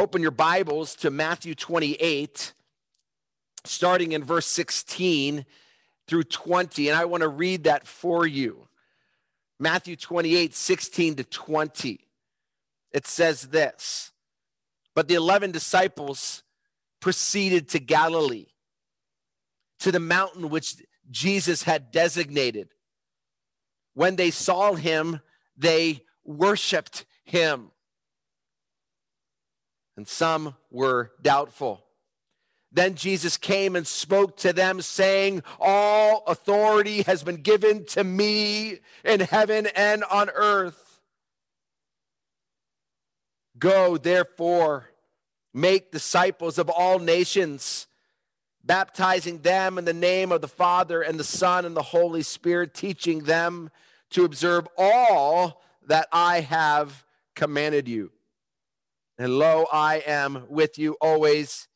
open your Bibles to Matthew 28, starting in verse 16 through 20. And I want to read that for you. Matthew 28, 16 to 20. It says this But the 11 disciples proceeded to Galilee, to the mountain which Jesus had designated. When they saw him, they worshiped him. And some were doubtful. Then Jesus came and spoke to them, saying, All authority has been given to me in heaven and on earth. Go, therefore, make disciples of all nations, baptizing them in the name of the Father and the Son and the Holy Spirit, teaching them to observe all that I have commanded you. And lo, I am with you always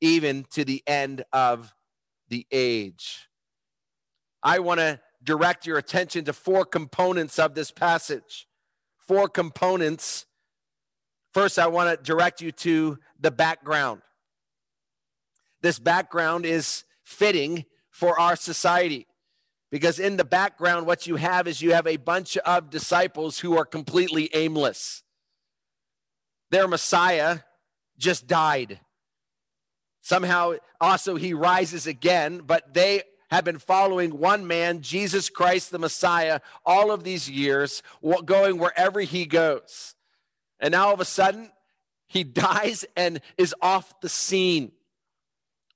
even to the end of the age. I want to direct your attention to four components of this passage. Four components. First, I want to direct you to the background. This background is fitting for our society because in the background, what you have is you have a bunch of disciples who are completely aimless. Their Messiah just died. Somehow, also, he rises again, but they have been following one man, Jesus Christ, the Messiah, all of these years, going wherever he goes. And now all of a sudden, he dies and is off the scene.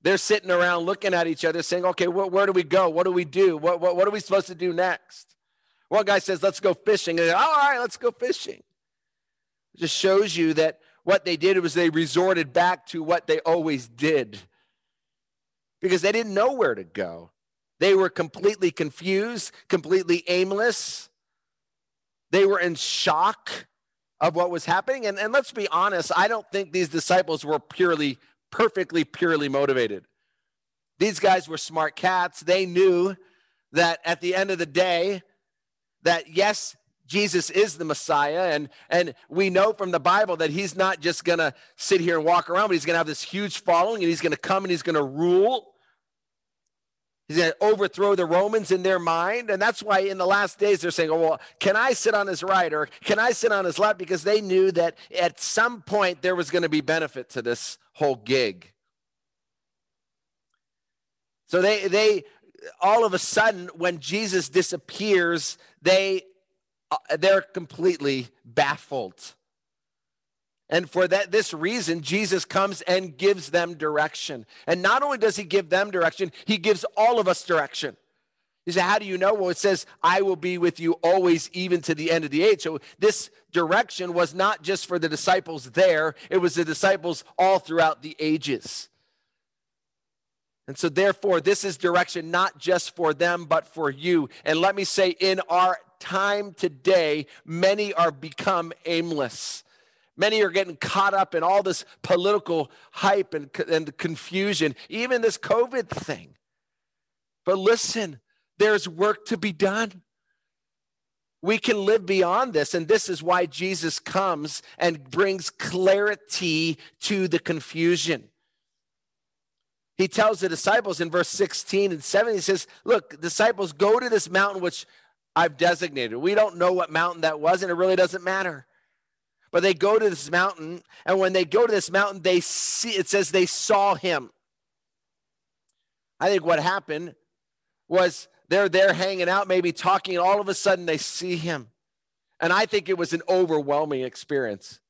They're sitting around looking at each other saying, okay, wh- where do we go? What do we do? What, what, what are we supposed to do next? One guy says, let's go fishing. And all right, let's go fishing. It just shows you that what they did was they resorted back to what they always did because they didn't know where to go. They were completely confused, completely aimless. They were in shock of what was happening. And, and let's be honest, I don't think these disciples were purely, perfectly, purely motivated. These guys were smart cats. They knew that at the end of the day, that yes, Jesus is the Messiah. And, and we know from the Bible that he's not just going to sit here and walk around, but he's going to have this huge following and he's going to come and he's going to rule. He's going to overthrow the Romans in their mind. And that's why in the last days they're saying, oh, well, can I sit on his right or can I sit on his left? Because they knew that at some point there was going to be benefit to this whole gig. So they, they, all of a sudden, when Jesus disappears, they uh, they're completely baffled. And for that this reason Jesus comes and gives them direction. And not only does he give them direction, he gives all of us direction. He said, How do you know? Well, it says, I will be with you always, even to the end of the age. So this direction was not just for the disciples there, it was the disciples all throughout the ages. And so, therefore, this is direction not just for them, but for you. And let me say, in our time today, many are become aimless. Many are getting caught up in all this political hype and, and confusion, even this COVID thing. But listen, there's work to be done. We can live beyond this, and this is why Jesus comes and brings clarity to the confusion. He tells the disciples in verse 16 and 17, he says, Look, disciples, go to this mountain which I've designated. We don't know what mountain that was, and it really doesn't matter. But they go to this mountain, and when they go to this mountain, they see it says they saw him. I think what happened was they're there hanging out, maybe talking, and all of a sudden they see him. And I think it was an overwhelming experience.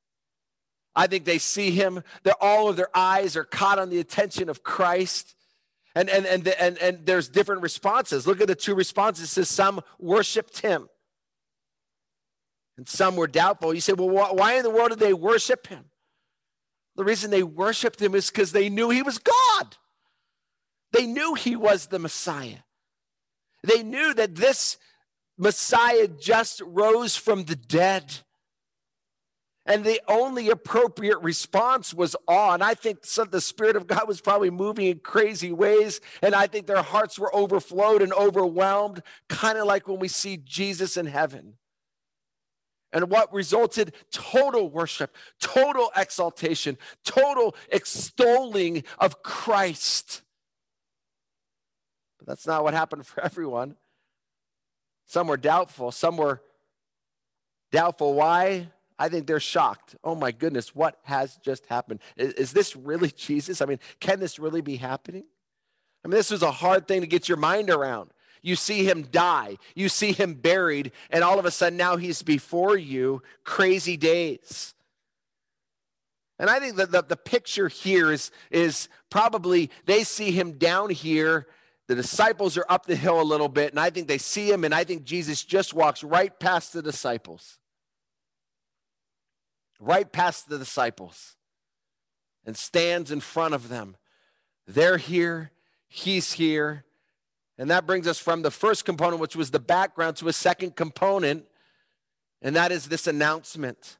I think they see him, they're, all of their eyes are caught on the attention of Christ. And, and, and, and, and there's different responses. Look at the two responses. It says some worshiped him and some were doubtful. You say, well, why in the world did they worship him? The reason they worshiped him is because they knew he was God. They knew he was the Messiah. They knew that this Messiah just rose from the dead. And the only appropriate response was awe. And I think the Spirit of God was probably moving in crazy ways. And I think their hearts were overflowed and overwhelmed, kind of like when we see Jesus in heaven. And what resulted? Total worship, total exaltation, total extolling of Christ. But that's not what happened for everyone. Some were doubtful, some were doubtful. Why? I think they're shocked. Oh my goodness, what has just happened? Is, is, this really Jesus? I mean, can this really be happening? I mean, this was a hard thing to get your mind around. You see him die, you see him buried, and all of a sudden now he's before you. Crazy days. And I think that the, the picture here is, is probably they see him down here. The disciples are up the hill a little bit, and I think they see him, and I think Jesus just walks right past the disciples. Right past the disciples and stands in front of them. They're here, he's here, and that brings us from the first component, which was the background, to a second component, and that is this announcement.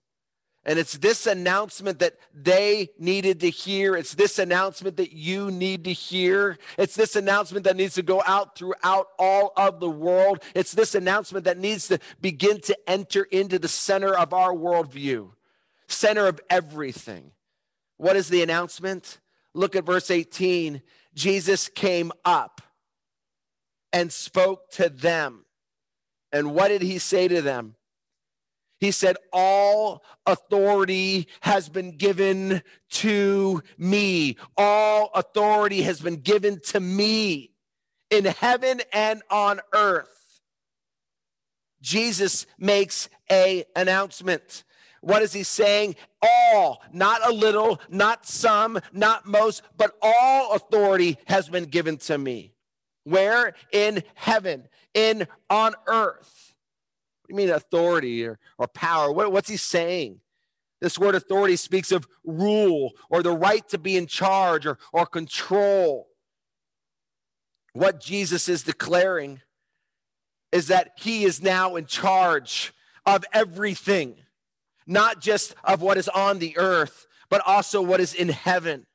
And it's this announcement that they needed to hear. It's this announcement that you need to hear. It's this announcement that needs to go out throughout all of the world. It's this announcement that needs to begin to enter into the center of our worldview, center of everything. What is the announcement? Look at verse 18. Jesus came up and spoke to them. And what did he say to them? He said, All authority has been given to me. All authority has been given to me in heaven and on earth. Jesus makes a announcement. What is he saying? All, not a little, not some, not most, but all authority has been given to me. Where? In heaven, in on earth. What do you mean authority or, or power? What, what's he saying? This word authority speaks of rule or the right to be in charge or, or control. What Jesus is declaring is that he is now in charge of everything, not just of what is on the earth, but also what is in heaven.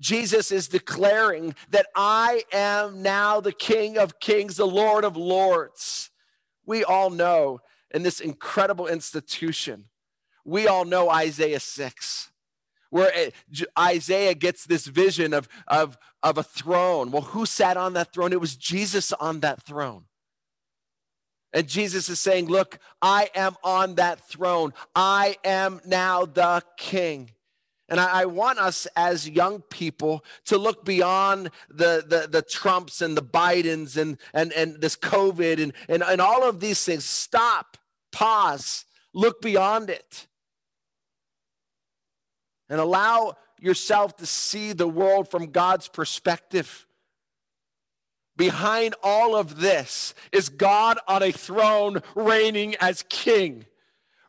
Jesus is declaring that I am now the King of Kings, the Lord of Lords. We all know in this incredible institution, we all know Isaiah 6, where Isaiah gets this vision of, of, of a throne. Well, who sat on that throne? It was Jesus on that throne. And Jesus is saying, Look, I am on that throne. I am now the king. And I, I, want us as young people to look beyond the, the, the Trumps and the Bidens and, and, and this COVID and, and, and all of these things. Stop, pause, look beyond it. And allow yourself to see the world from God's perspective. Behind all of this is God on a throne reigning as king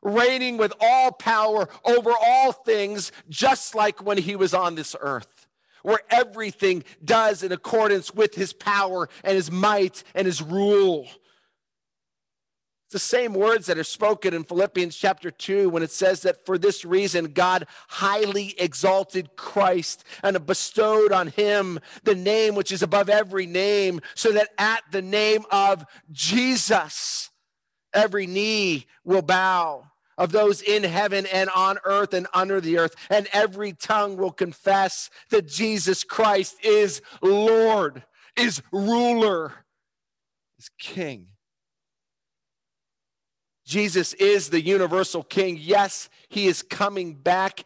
reigning with all power over all things, just like when he was on this earth, where everything does in accordance with his power and his might and his rule. It's the same words that are spoken in Philippians chapter 2 when it says that for this reason God highly exalted Christ and bestowed on him the name which is above every name, so that at the name of Jesus, every knee will bow of those in heaven and on earth and under the earth, and every tongue will confess that Jesus Christ is Lord, is ruler, is king. Jesus is the universal king. Yes, he is coming back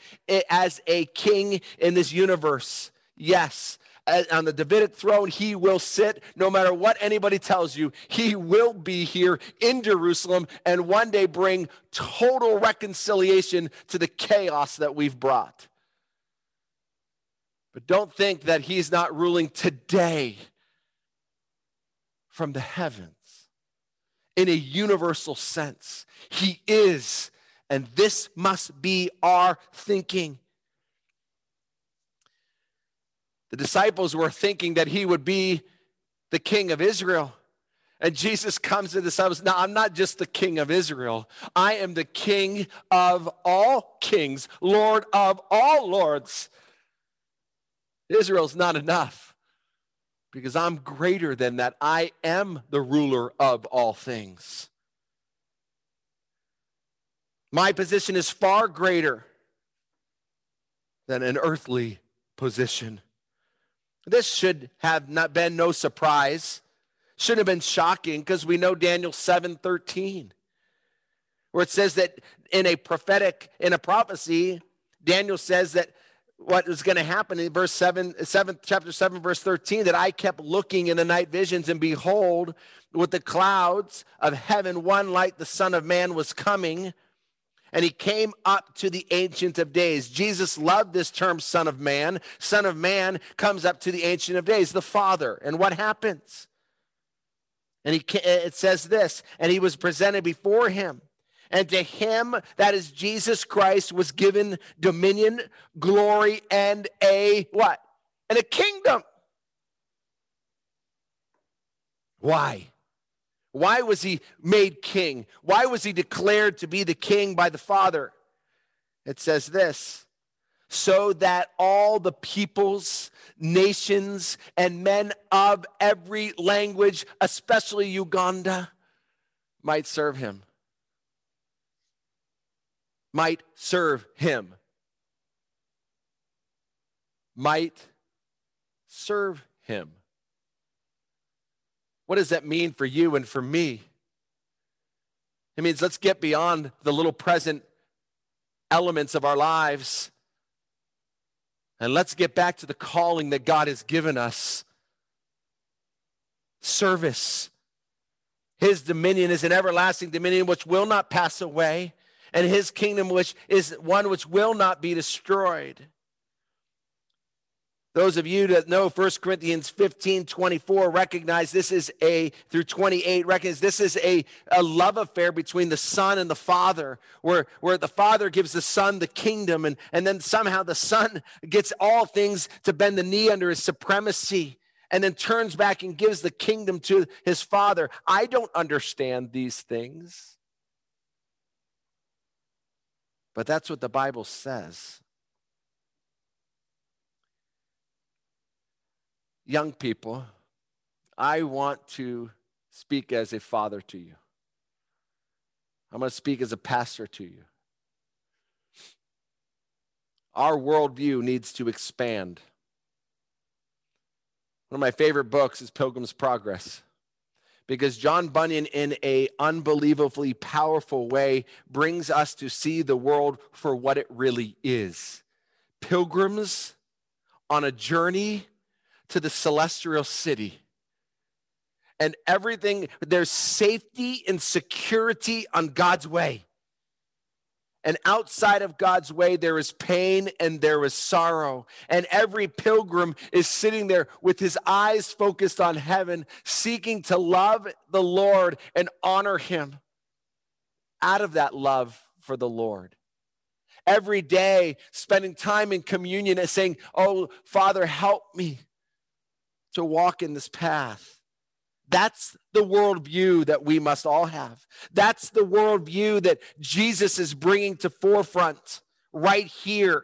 as a king in this universe. Yes, on the Davidic throne, he will sit no matter what anybody tells you. He will be here in Jerusalem and one day bring total reconciliation to the chaos that we've brought. But don't think that he's not ruling today from the heavens in a universal sense. He is, and this must be our thinking. The disciples were thinking that he would be the king of Israel. And Jesus comes to the disciples. Now, I'm not just the king of Israel, I am the king of all kings, Lord of all lords. Israel's not enough because I'm greater than that. I am the ruler of all things. My position is far greater than an earthly position. This should have not been no surprise. Shouldn't have been shocking because we know Daniel 7 13, where it says that in a prophetic, in a prophecy, Daniel says that what was going to happen in verse 7, 7, chapter 7, verse 13, that I kept looking in the night visions, and behold, with the clouds of heaven, one like the Son of Man was coming and he came up to the Ancient of Days. Jesus loved this term, Son of Man. Son of Man comes up to the Ancient of Days, the Father. And what happens? And he, it says this, and he was presented before him. And to him, that is Jesus Christ, was given dominion, glory, and a what? And a kingdom. Why? Why was he made king? Why was he declared to be the king by the Father? It says this so that all the peoples, nations, and men of every language, especially Uganda, might serve him. Might serve him. Might serve him. What does that mean for you and for me? It means let's get beyond the little present elements of our lives and let's get back to the calling that God has given us service. His dominion is an everlasting dominion which will not pass away, and his kingdom, which is one which will not be destroyed. Those of you that know 1 Corinthians 15, 24 recognize this is a, through 28, recognize this is a, a love affair between the Son and the Father, where, where the Father gives the Son the kingdom, and, and then somehow the Son gets all things to bend the knee under his supremacy, and then turns back and gives the kingdom to his Father. I don't understand these things, but that's what the Bible says. young people, I want to speak as a father to you. I'm going to speak as a pastor to you. Our worldview needs to expand. One of my favorite books is Pilgrim's Progress because John Bunyan, in a unbelievably powerful way, brings us to see the world for what it really is. Pilgrims on a journey to the celestial city. And everything, there's safety and security on God's way. And outside of God's way, there is pain and there is sorrow. And every pilgrim is sitting there with his eyes focused on heaven, seeking to love the Lord and honor him out of that love for the Lord. Every day, spending time in communion and saying, Oh, Father, help me to walk in this path. That's the worldview that we must all have. That's the worldview that Jesus is bringing to forefront right here.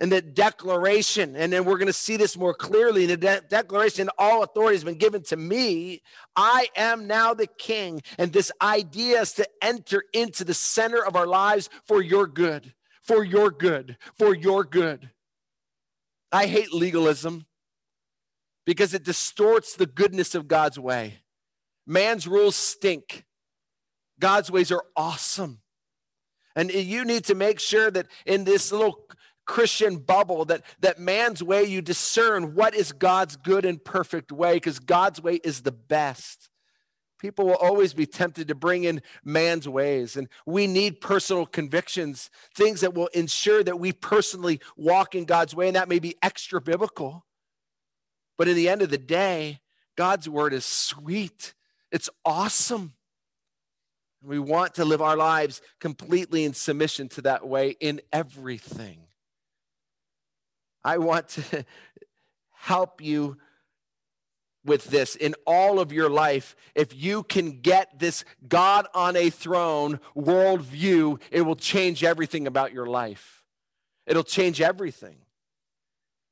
And that declaration, and then we're going to see this more clearly the de- declaration all authority has been given to me. I am now the king. And this idea is to enter into the center of our lives for your good, for your good, for your good. I hate legalism because it distorts the goodness of God's way. Man's rules stink. God's ways are awesome. And you need to make sure that in this little Christian bubble that that man's way you discern what is God's good and perfect way because God's way is the best. People will always be tempted to bring in man's ways and we need personal convictions, things that will ensure that we personally walk in God's way and that may be extra biblical. But in the end of the day, God's word is sweet, it's awesome. We want to live our lives completely in submission to that way in everything. I want to help you with this in all of your life. If you can get this God on a throne worldview, it will change everything about your life. It'll change everything.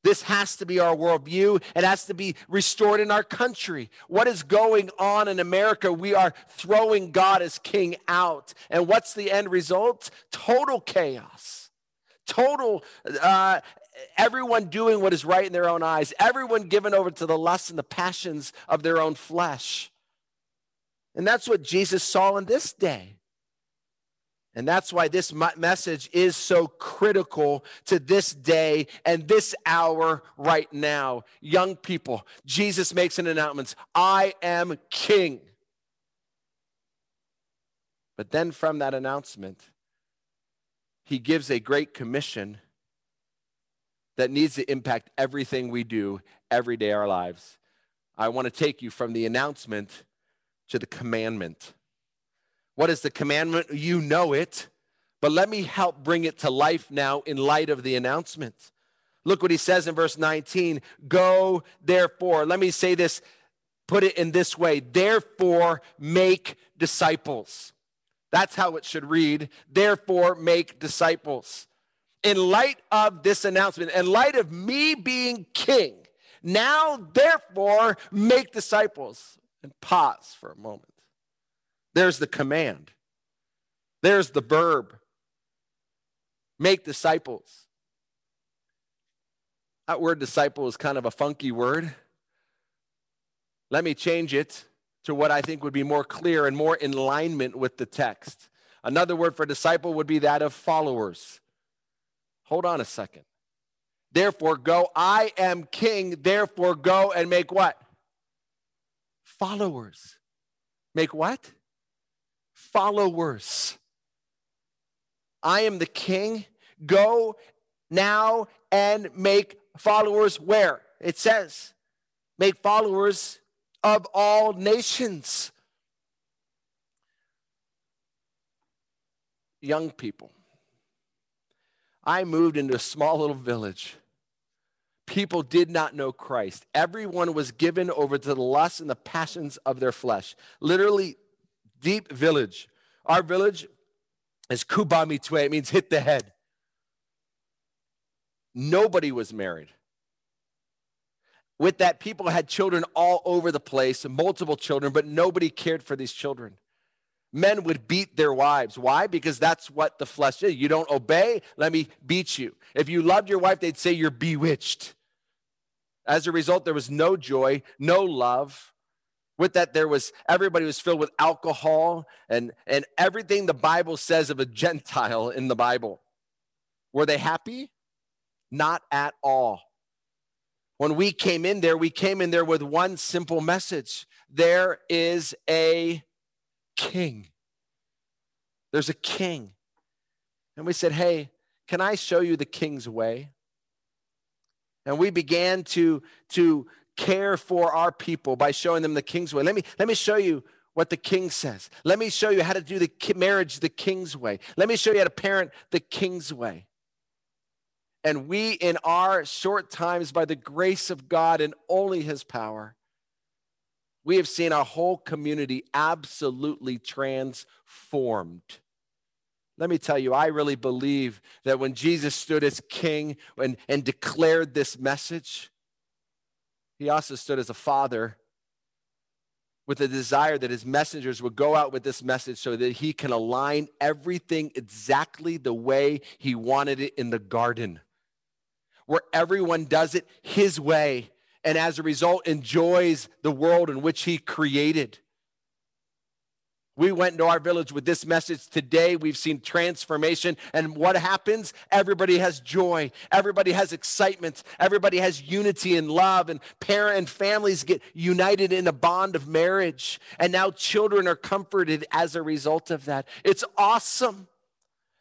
This has to be our worldview. It has to be restored in our country. What is going on in America? We are throwing God as king out. And what's the end result? Total chaos. Total, uh, everyone doing what is right in their own eyes, everyone given over to the lusts and the passions of their own flesh. And that's what Jesus saw in this day. And that's why this message is so critical to this day and this hour right now. Young people, Jesus makes an announcement I am king. But then from that announcement, he gives a great commission that needs to impact everything we do every day our lives. I want to take you from the announcement to the commandment. What is the commandment? You know it, but let me help bring it to life now in light of the announcement. Look what he says in verse 19 Go, therefore. Let me say this, put it in this way therefore, make disciples. That's how it should read. Therefore, make disciples. In light of this announcement, in light of me being king, now, therefore, make disciples. And pause for a moment. There's the command, there's the verb make disciples. That word disciple is kind of a funky word. Let me change it to what I think would be more clear and more in alignment with the text. Another word for disciple would be that of followers. Hold on a second. Therefore, go. I am king. Therefore, go and make what? Followers. Make what? Followers. I am the king. Go now and make followers where? It says, make followers of all nations. Young people. I moved into a small little village. People did not know Christ. Everyone was given over to the lusts and the passions of their flesh. Literally, deep village. Our village is Kubamitwe. It means hit the head. Nobody was married. With that, people had children all over the place, multiple children, but nobody cared for these children. Men would beat their wives. Why? Because that's what the flesh is. You don't obey, let me beat you. If you loved your wife, they'd say you're bewitched. As a result, there was no joy, no love. With that, there was everybody was filled with alcohol and, and everything the Bible says of a Gentile in the Bible. Were they happy? Not at all. When we came in there, we came in there with one simple message there is a king. There's a king. And we said, Hey, can I show you the king's way? And we began to, to care for our people by showing them the king's way. Let me, let me show you what the king says. Let me show you how to do the marriage the king's way. Let me show you how to parent the king's way. And we, in our short times, by the grace of God and only his power, we have seen our whole community absolutely transformed. Let me tell you, I really believe that when Jesus stood as king and, and declared this message, he also stood as a father with a desire that his messengers would go out with this message so that he can align everything exactly the way he wanted it in the garden, where everyone does it his way and as a result enjoys the world in which he created. We went into our village with this message today. We've seen transformation. And what happens? Everybody has joy. Everybody has excitement. Everybody has unity and love. And parent and families get united in a bond of marriage. And now children are comforted as a result of that. It's awesome.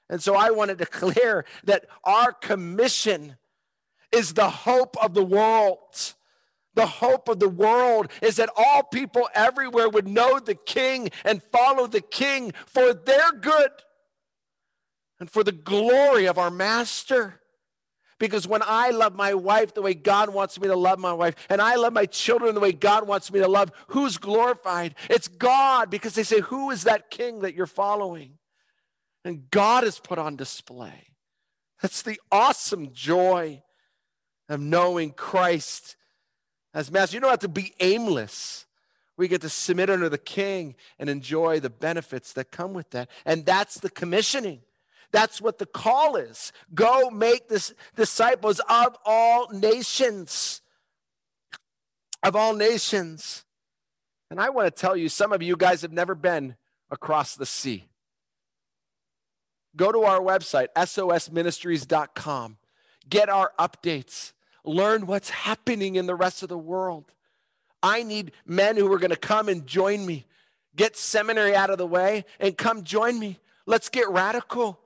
And so I want to declare that our commission is the hope of the world. The hope of the world is that all people everywhere would know the King and follow the King for their good and for the glory of our Master. Because when I love my wife the way God wants me to love my wife, and I love my children the way God wants me to love, who's glorified? It's God, because they say, Who is that king that you're following? And God is put on display. That's the awesome joy of knowing Christ as master. You don't have to be aimless. We get to submit under the king and enjoy the benefits that come with that. And that's the commissioning. That's what the call is. Go make this disciples of all nations. Of all nations. And I want to tell you, some of you guys have never been across the sea. Go to our website, sosministries.com. Get our updates. Learn what's happening in the rest of the world. I need men who are going to come and join me. Get seminary out of the way and come join me. Let's get radical.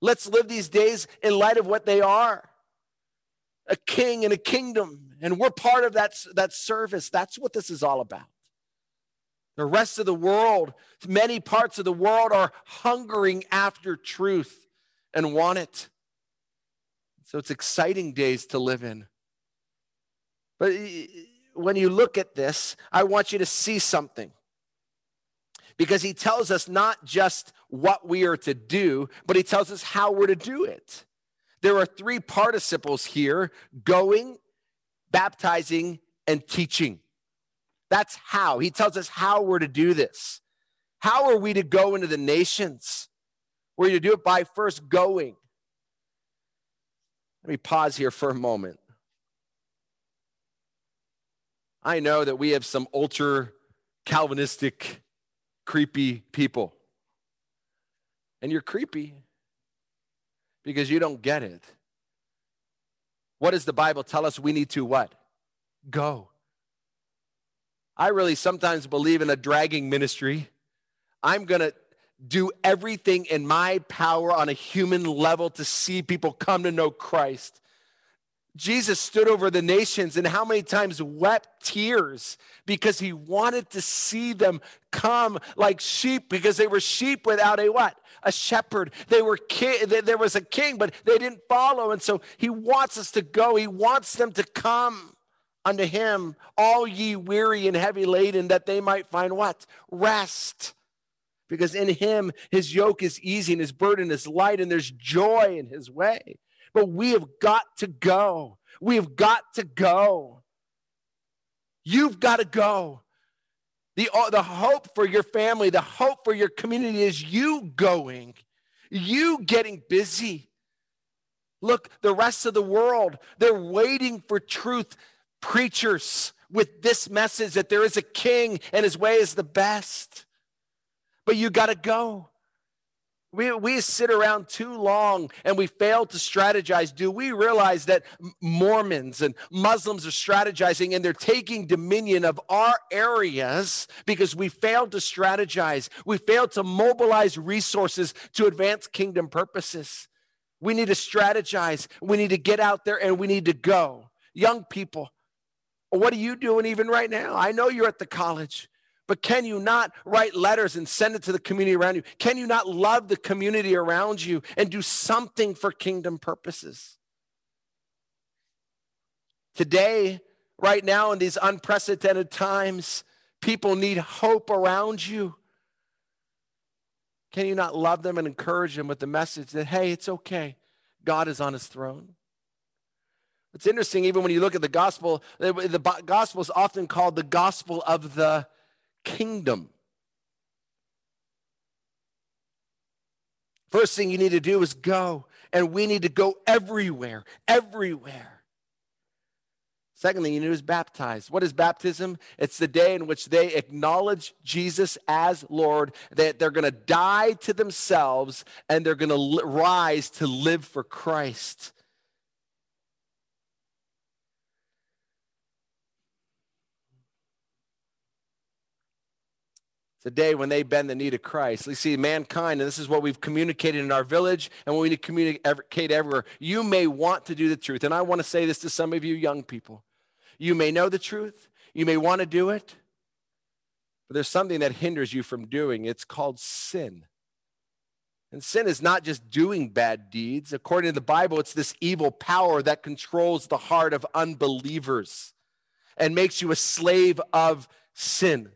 Let's live these days in light of what they are a king and a kingdom. And we're part of that, that service. That's what this is all about. The rest of the world, many parts of the world are hungering after truth and want it. So it's exciting days to live in. But when you look at this, I want you to see something. Because he tells us not just what we are to do, but he tells us how we're to do it. There are three participles here going, baptizing, and teaching. That's how. He tells us how we're to do this. How are we to go into the nations? We're to do it by first going. Let me pause here for a moment. I know that we have some ultra Calvinistic, creepy people. And you're creepy because you don't get it. What does the Bible tell us we need to what? Go. I really sometimes believe in a dragging ministry. I'm going to do everything in my power on a human level to see people come to know Christ. Jesus stood over the nations and how many times wept tears because he wanted to see them come like sheep because they were sheep without a what? A shepherd. They were ki- there was a king but they didn't follow and so he wants us to go. He wants them to come unto him all ye weary and heavy laden that they might find what? Rest. Because in him his yoke is easy and his burden is light and there's joy in his way. But we have got to go. We have got to go. You've got to go. The, uh, the hope for your family, the hope for your community is you going, you getting busy. Look, the rest of the world, they're waiting for truth preachers with this message that there is a king and his way is the best. But you got to go. We, we sit around too long and we fail to strategize. Do we realize that Mormons and Muslims are strategizing and they're taking dominion of our areas because we failed to strategize? We failed to mobilize resources to advance kingdom purposes. We need to strategize. We need to get out there and we need to go. Young people, what are you doing even right now? I know you're at the college. But can you not write letters and send it to the community around you? Can you not love the community around you and do something for kingdom purposes? Today, right now, in these unprecedented times, people need hope around you. Can you not love them and encourage them with the message that, hey, it's okay, God is on his throne? It's interesting, even when you look at the gospel, the, gospel is often called the gospel of the kingdom. First thing you need to do is go, and we need to go everywhere, everywhere. Second thing you need to do is baptize. What is baptism? It's the day in which they acknowledge Jesus as Lord, that they're going to die to themselves and they're going to rise to live for Christ. It's a day when they bend the knee to Christ. We see mankind, and this is what we've communicated in our village and what we need to communicate everywhere. You may want to do the truth. And I want to say this to some of you young people. You may know the truth, you may want to do it, but there's something that hinders you from doing. it. It's called sin. And sin is not just doing bad deeds. According to the Bible, it's this evil power that controls the heart of unbelievers and makes you a slave of sin.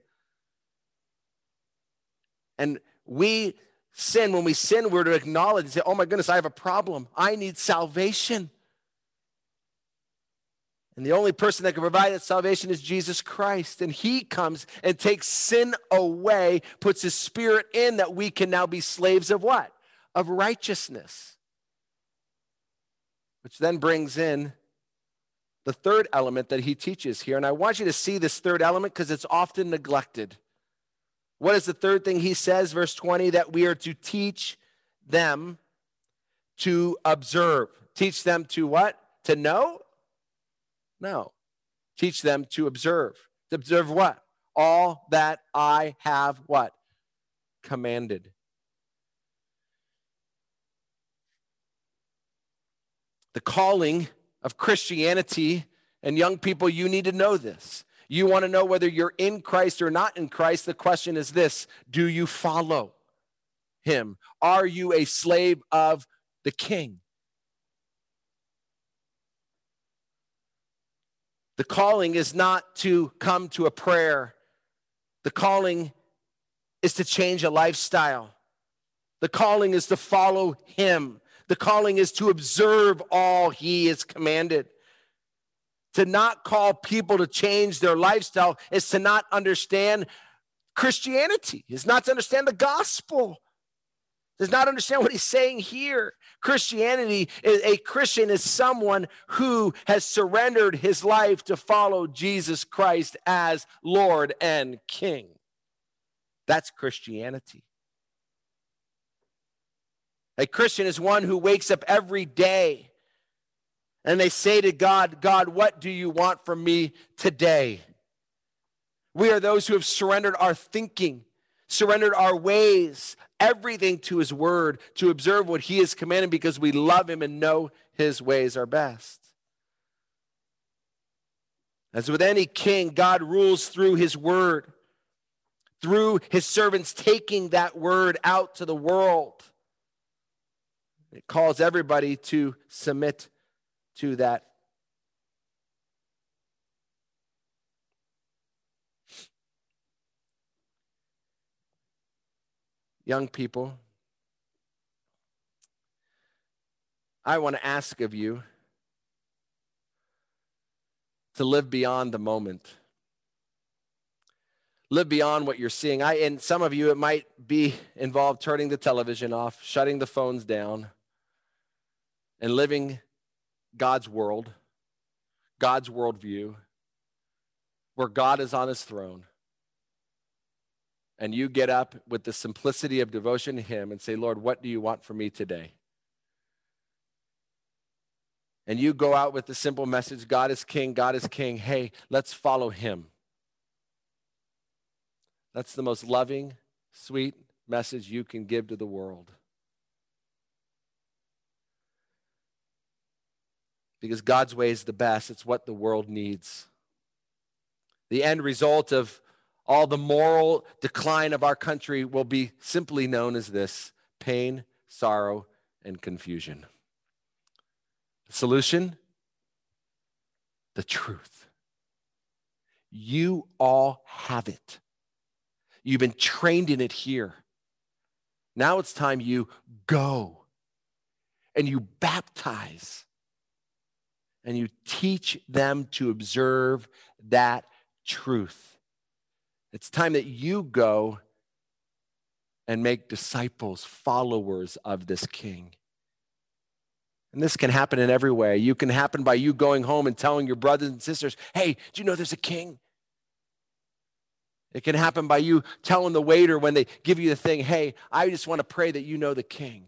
And we sin, when we sin, we're to acknowledge and say, oh my goodness, I have a problem. I need salvation. And the only person that can provide that salvation is Jesus Christ. And he comes and takes sin away, puts his spirit in that we can now be slaves of what? Of righteousness. Which then brings in the third element that he teaches here. And I want you to see this third element because it's often neglected. What is the third thing he says, verse 20? That we are to teach them to observe. Teach them to what? To know? No. Teach them to observe. To observe what? All that I have what? Commanded. The calling of Christianity, and young people, you need to know this. You want to know whether you're in Christ or not in Christ. The question is this Do you follow him? Are you a slave of the king? The calling is not to come to a prayer, the calling is to change a lifestyle. The calling is to follow him. The calling is to observe all he is commanded. To not call people to change their lifestyle is to not understand Christianity, is not to understand the gospel, does not understand what he's saying here. Christianity, a Christian is someone who has surrendered his life to follow Jesus Christ as Lord and King. That's Christianity. A Christian is one who wakes up every day and they say to God, God, what do you want from me today? We are those who have surrendered our thinking, surrendered our ways, everything to his word, to observe what he has commanded because we love him and know his ways are best. As with any king, God rules through his word, through his servants taking that word out to the world. It calls everybody to submit to that. Young people, I want to ask of you to live beyond the moment. Live beyond what you're seeing. I and some of you it might be involved turning the television off, shutting the phones down, and living God's world, God's worldview, where God is on his throne. And you get up with the simplicity of devotion to him and say, Lord, what do you want from me today? And you go out with the simple message God is king, God is king. Hey, let's follow him. That's the most loving, sweet message you can give to the world. Because God's way is the best. It's what the world needs. The end result of all the moral decline of our country will be simply known as this pain, sorrow, and confusion. The solution? The truth. You all have it. You've been trained in it here. Now it's time you go and you baptize and you teach them to observe that truth. It's time that you go and make disciples, followers of this king. And this can happen in every way. You can happen by you going home and telling your brothers and sisters, hey, do you know there's a king? It can happen by you telling the waiter when they give you the thing, hey, I just want to pray that you know the king.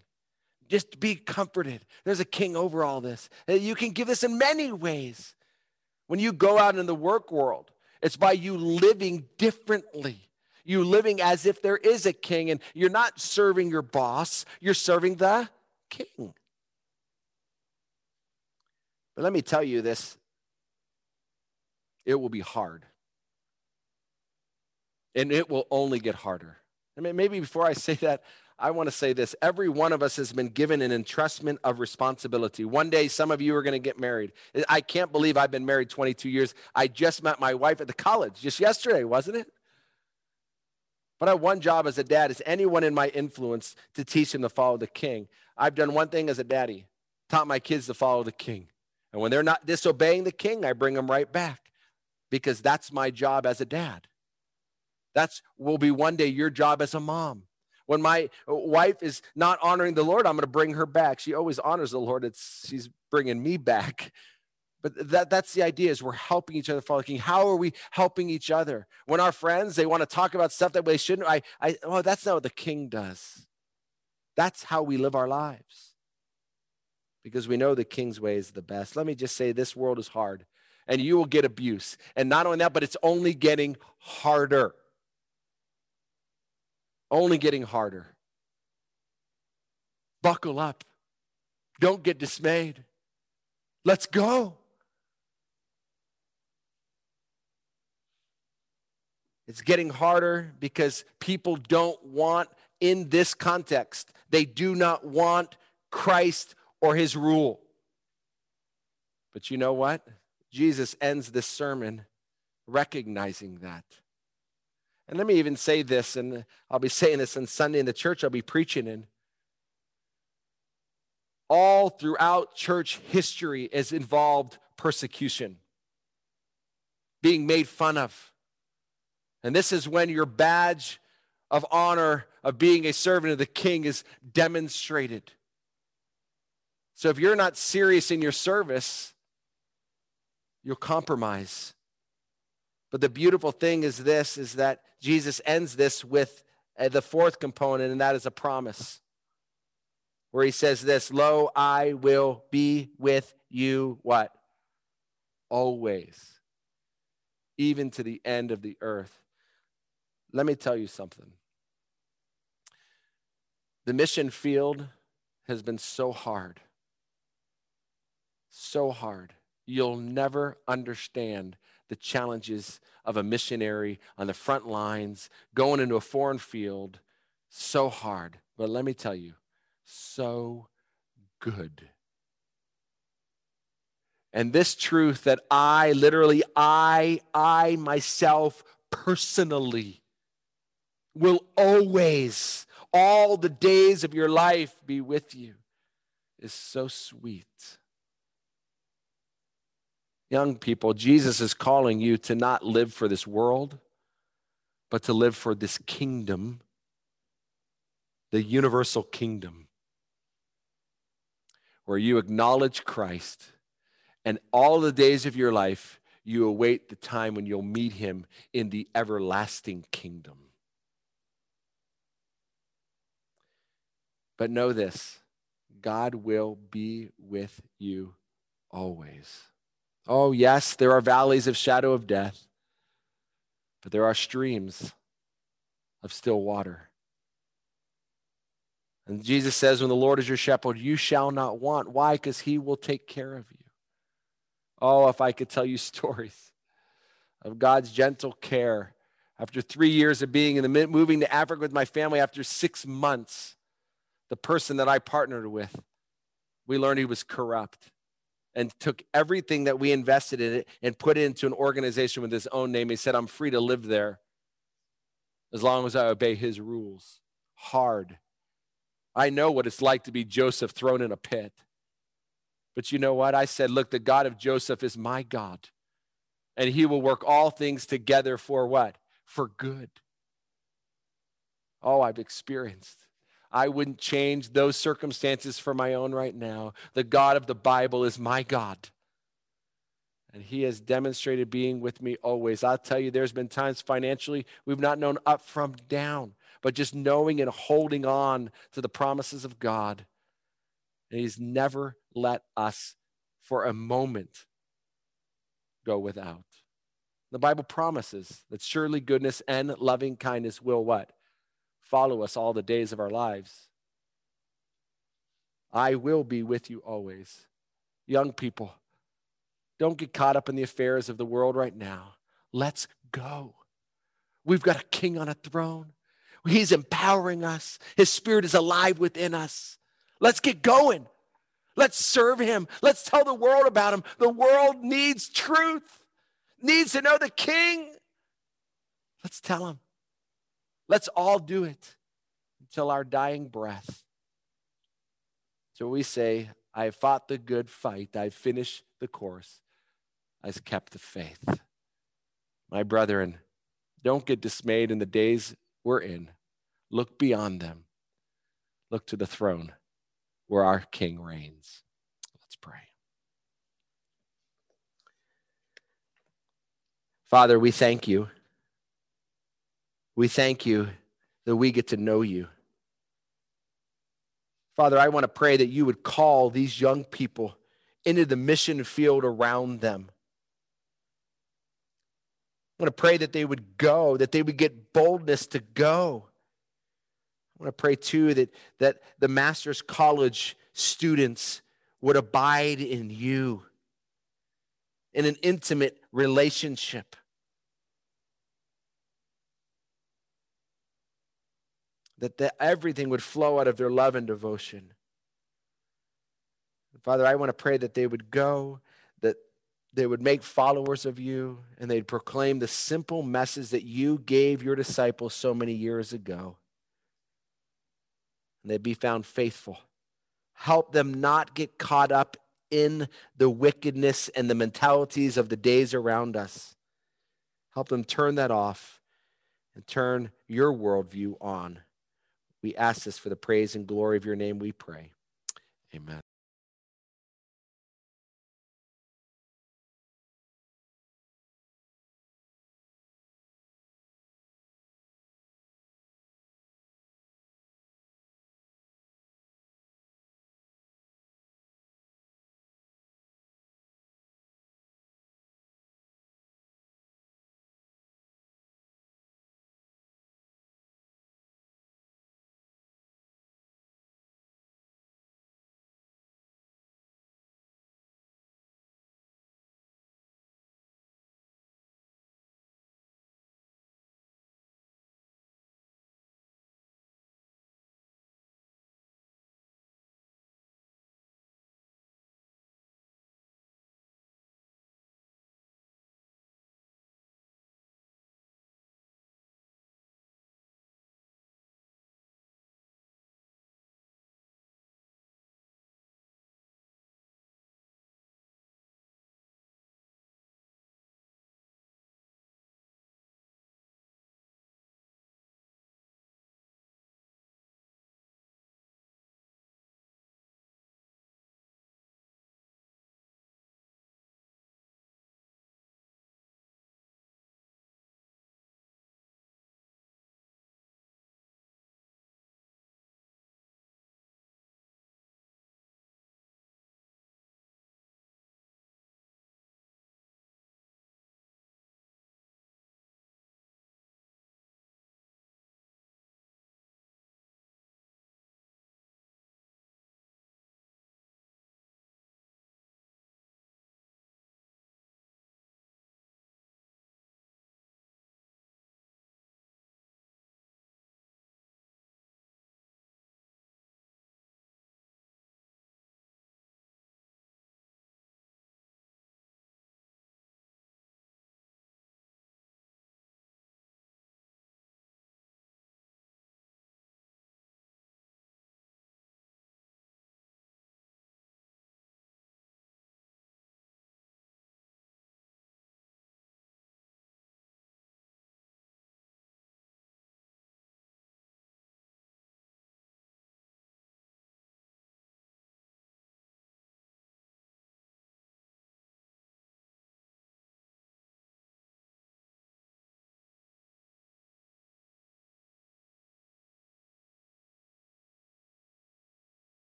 Just be comforted. There's a king over all this. Uh, you can give this in many ways. When you go out in the work world, it's by you living differently. You living as if there is a king, and you're not serving your boss, you're serving the king. But let me tell you this it will be hard. And it will only get harder. I mean, maybe before I say that, I want to say this every one of us has been given an entrustment of responsibility. One day, some of you are going to get married. I can't believe I've been married 22 years. I just met my wife at the college just yesterday, wasn't it? But I have one job as a dad is anyone in my influence to teach them to follow the king. I've done one thing as a daddy, taught my kids to follow the king. And when they're not disobeying the king, I bring them right back because that's my job as a dad. That's will be one day your job as a mom. When my uh, wife is not honoring the Lord, I'm going to bring her back. She always honors the Lord. It's she's bringing me back. But that, that's the idea is we're helping each other follow King. How are we helping each other? When our friends, they want to talk about stuff that they shouldn't, I, I, oh, that's not what the king does. That's how we live our lives because we know the king's way is the best. Let me just say this world is hard and you will get abuse. And not only that, but it's only getting harder. Only getting harder. Buckle up. Don't get dismayed. Let's go. It's getting harder because people don't want, in this context, they do not want Christ or his rule. But you know what? Jesus ends this sermon recognizing that. And let me even say this, and I'll be saying this on Sunday in the church I'll be preaching in. All throughout church history is involved persecution, being made fun of. And this is when your badge of honor of being a servant of the king is demonstrated. So if you're not serious in your service, you'll compromise. But the beautiful thing is this is that Jesus ends this with uh, the fourth component and that is a promise. Where he says this, "Lo, I will be with you what? Always. Even to the end of the earth." Let me tell you something. The mission field has been so hard. So hard. You'll never understand the challenges of a missionary on the front lines, going into a foreign field. So hard. But let me tell you, so good. And this truth that I literally, I, I myself personally will always, all the days of your life, be with you is so sweet. Young people, Jesus is calling you to not live for this world, but to live for this kingdom, the universal kingdom, where you acknowledge Christ and all the days of your life you await the time when you'll meet him in the everlasting kingdom. But know this God will be with you always. Oh, yes, there are valleys of shadow of death, but there are streams of still water. And Jesus says, When the Lord is your shepherd, you shall not want. Why? Because he will take care of you. Oh, if I could tell you stories of God's gentle care. After three years of being in the moving to Africa with my family, after six months, the person that I partnered with, we learned he was corrupt and took everything that we invested in it and put it into an organization with his own name. He said, I'm free to live there as long as I obey his rules. Hard. I know what it's like to be Joseph thrown in a pit. But you know what? I said, Look, the God of Joseph is my God, and he will work all things together for what? For good. Oh, I've experienced I wouldn't change those circumstances for my own right now. The God of the Bible is my God. And he has demonstrated being with me always. I'll tell you, there's been times financially we've not known up from down, but just knowing and holding on to the promises of God. And he's never let us for a moment go without. The Bible promises that surely goodness and loving kindness will what? Follow us all the days of our lives. I will be with you always. Young people, don't get caught up in the affairs of the world right now. Let's go. We've got a king on a throne. He's empowering us. His spirit is alive within us. Let's get going. Let's serve him. Let's tell the world about him. The world needs truth, needs to know the king. Let's tell him. Let's all do it until our dying breath. So we say, I have fought the good fight. I've finished the course. I've kept the faith. My brethren, don't get dismayed in the days we're in. Look beyond them. Look to the throne where our King reigns. Let's pray. Father, we thank you. We thank you that we get to know you. Father, I want to pray that you would call these young people into the mission field around them. I want to pray that they would go, that they would get boldness to go. I want to pray too that, that the Master's College students would abide in you in an intimate relationship. That the, everything would flow out of their love and devotion. Father, I want to pray that they would go, that they would make followers of you, and they'd proclaim the simple message that you gave your disciples so many years ago. And they'd be found faithful. Help them not get caught up in the wickedness and the mentalities of the days around us. Help them turn that off and turn your worldview on. We ask this for the praise and glory of your name, we pray. Amen.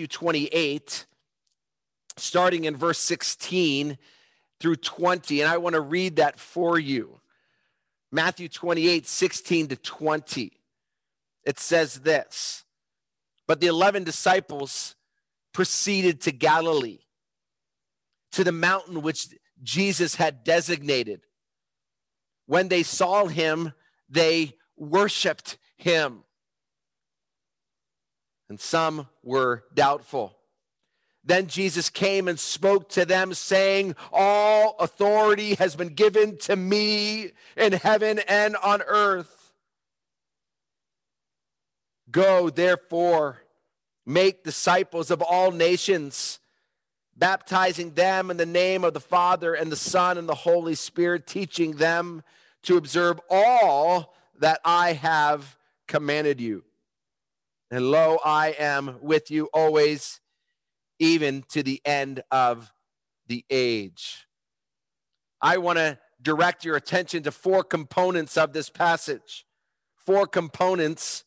Matthew 28, starting in verse 16 through 20. And I want to read that for you. Matthew 28, 16 to 20. It says this But the 11 disciples proceeded to Galilee, to the mountain which Jesus had designated. When they saw him, they worshiped him. And some were doubtful. Then Jesus came and spoke to them, saying, All authority has been given to me in heaven and on earth. Go, therefore, make disciples of all nations, baptizing them in the name of the Father and the Son and the Holy Spirit, teaching them to observe all that I have commanded you. And lo, I am with you always, even to the end of the age. I want to direct your attention to four components of this passage. Four components.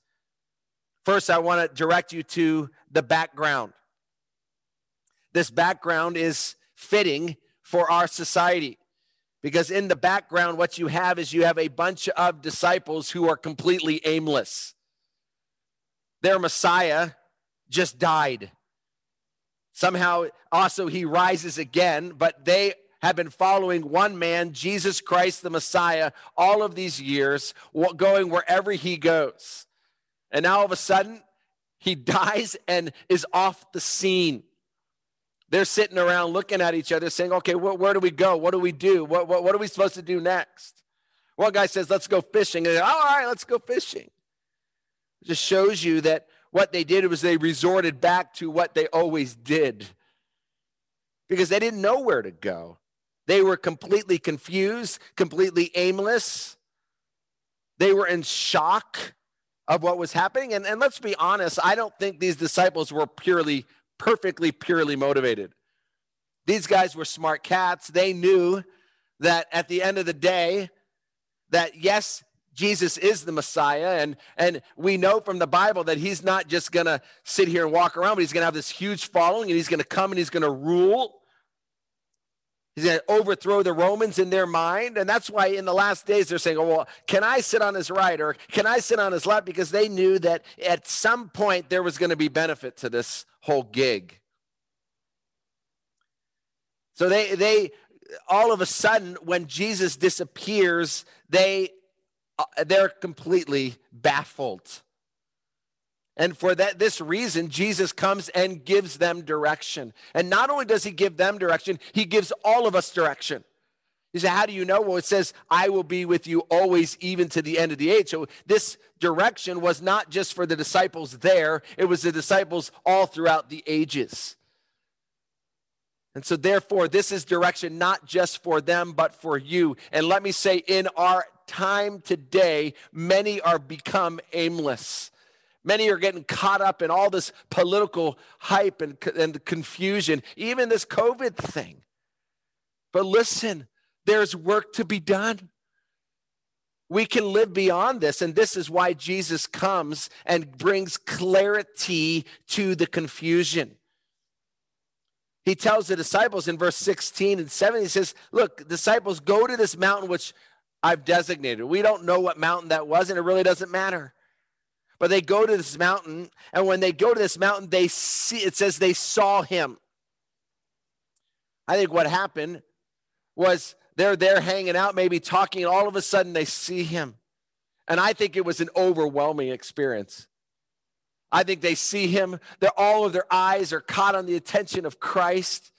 First, I want to direct you to the background. This background is fitting for our society. Because in the background, what you have is you have a bunch of disciples who are completely aimless. Their Messiah just died. Somehow, also, he rises again, but they have been following one man, Jesus Christ, the Messiah, all of these years, going wherever he goes. And now all of a sudden, he dies and is off the scene. They're sitting around looking at each other saying, okay, wh- where do we go? What do we do? What, what, what are we supposed to do next? One guy says, let's go fishing. And all right, let's go fishing. Just shows you that what they did was they resorted back to what they always did because they didn't know where to go. They were completely confused, completely aimless. They were in shock of what was happening. And, and let's be honest, I don't think these disciples were purely perfectly purely motivated. These guys were smart cats. They knew that at the end of the day, that yes, Jesus is the Messiah. And, and we know from the Bible that he's not just going to sit here and walk around, but he's going to have this huge following and he's going to come and he's going to rule. He's going to overthrow the Romans in their mind. And that's why in the last days they're saying, oh, well, can I sit on his right or can I sit on his left? Because they knew that at some point there was going to be benefit to this whole gig. So they, they, all of a sudden, when Jesus disappears, they, Uh, they're completely baffled. And for that this reason, Jesus comes and gives them direction. And not only does he give them direction, he gives all of us direction. You say, How do you know? Well, it says, I will be with you always, even to the end of the age. So this direction was not just for the disciples there, it was the disciples all throughout the ages. And so, therefore, this is direction not just for them, but for you. And let me say, in our time today, many are become aimless. Many are getting caught up in all this political hype and, and confusion, even this COVID thing. But listen, there's work to be done. We can live beyond this, and this is why Jesus comes and brings clarity to the confusion. He tells the disciples in verse 16 and 17, he says, Look, disciples, go to this mountain which I've designated. We don't know what mountain that was, and it really doesn't matter. But they go to this mountain, and when they go to this mountain, they see it says they saw him. I think what happened was they're there hanging out, maybe talking, and all of a sudden they see him. And I think it was an overwhelming experience. I think they see him, they're, all of their eyes are caught on the attention of Christ.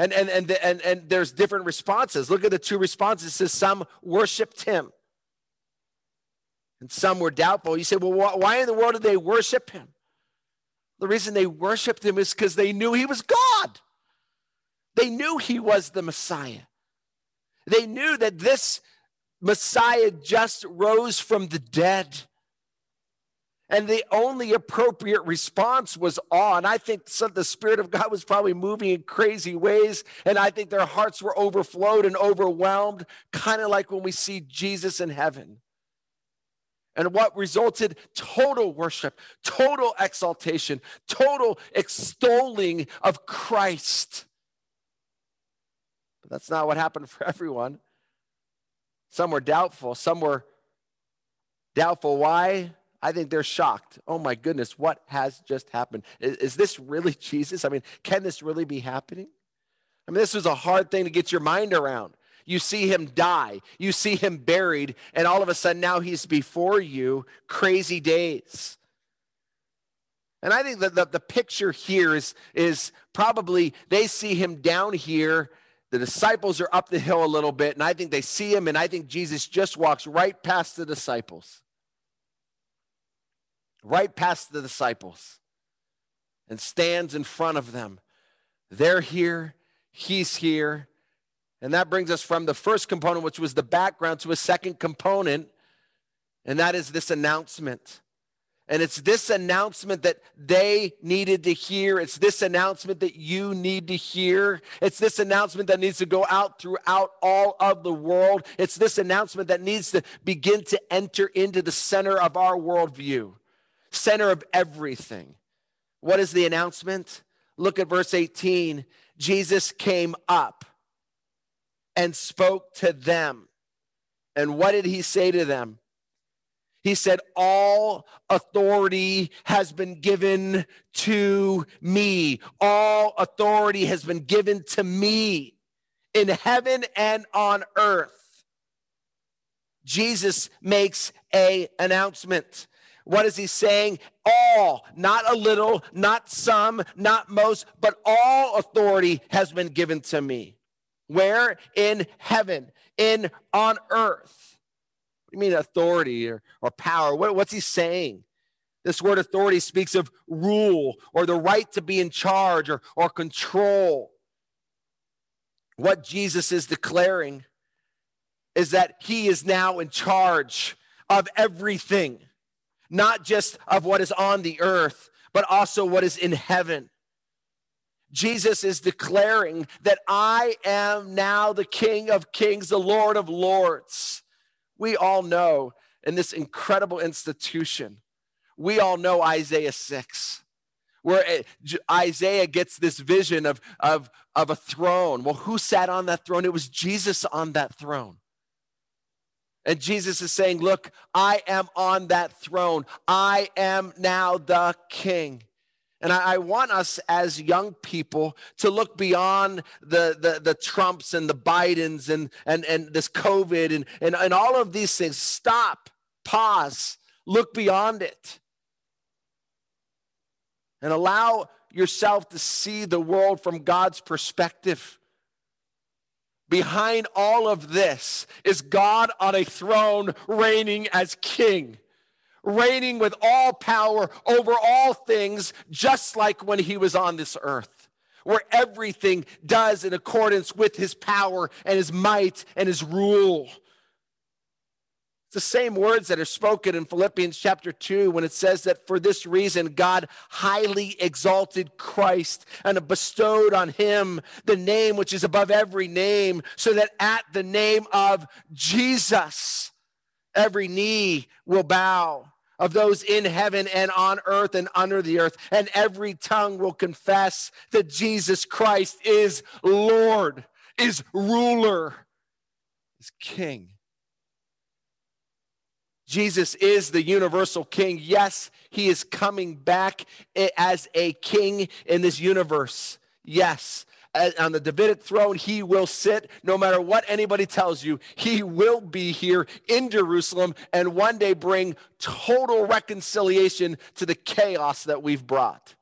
And, and, and, and, and there's different responses. Look at the two responses. It says some worshiped him and some were doubtful. You say, well, why in the world did they worship him? The reason they worshiped him is because they knew he was God. They knew he was the Messiah. They knew that this Messiah just rose from the dead. And the only appropriate response was awe. And I think the Spirit of God was probably moving in crazy ways. And I think their hearts were overflowed and overwhelmed, kind of like when we see Jesus in heaven. And what resulted? Total worship, total exaltation, total extolling of Christ. But that's not what happened for everyone. Some were doubtful, some were doubtful. Why? I think they're shocked. Oh my goodness, what has just happened? Is, is, this really Jesus? I mean, can this really be happening? I mean, this was a hard thing to get your mind around. You see him die, you see him buried, and all of a sudden now he's before you. Crazy days. And I think that the, the picture here is, is probably they see him down here. The disciples are up the hill a little bit, and I think they see him, and I think Jesus just walks right past the disciples right past the disciples and stands in front of them. They're here, he's here. And that brings us from the first component, which was the background, to a second component, and that is this announcement. And it's this announcement that they needed to hear. It's this announcement that you need to hear. It's this announcement that needs to go out throughout all of the world. It's this announcement that needs to begin to enter into the center of our worldview center of everything. What is the announcement? Look at verse 18. Jesus came up and spoke to them. And what did he say to them? He said, All authority has been given to me. All authority has been given to me in heaven and on earth. Jesus makes a announcement. What is he saying? All, not a little, not some, not most, but all authority has been given to me. Where? In heaven, in on earth. What do you mean authority or, or power? What, what's he saying? This word authority speaks of rule or the right to be in charge or, or control. What Jesus is declaring is that he is now in charge of everything not just of what is on the earth, but also what is in heaven. Jesus is declaring that I am now the King of Kings, the Lord of Lords. We all know in this incredible institution, we all know Isaiah 6, where Isaiah gets this vision of, of, of a throne. Well, who sat on that throne? It was Jesus on that throne. And Jesus is saying, Look, I am on that throne. I am now the king. And I, I, want us as young people to look beyond the, the, the Trumps and the Bidens and, and, and this COVID and, and, and all of these things. Stop, pause, look beyond it. And allow yourself to see the world from God's perspective. Behind all of this is God on a throne reigning as king, reigning with all power over all things, just like when he was on this earth, where everything does in accordance with his power and his might and his rule. It's the same words that are spoken in Philippians chapter 2 when it says that for this reason God highly exalted Christ and bestowed on him the name which is above every name, so that at the name of Jesus every knee will bow of those in heaven and on earth and under the earth, and every tongue will confess that Jesus Christ is Lord, is ruler, is king. Jesus is the universal king. Yes, he is coming back as a king in this universe. Yes, on the Davidic throne, he will sit no matter what anybody tells you. He will be here in Jerusalem and one day bring total reconciliation to the chaos that we've brought.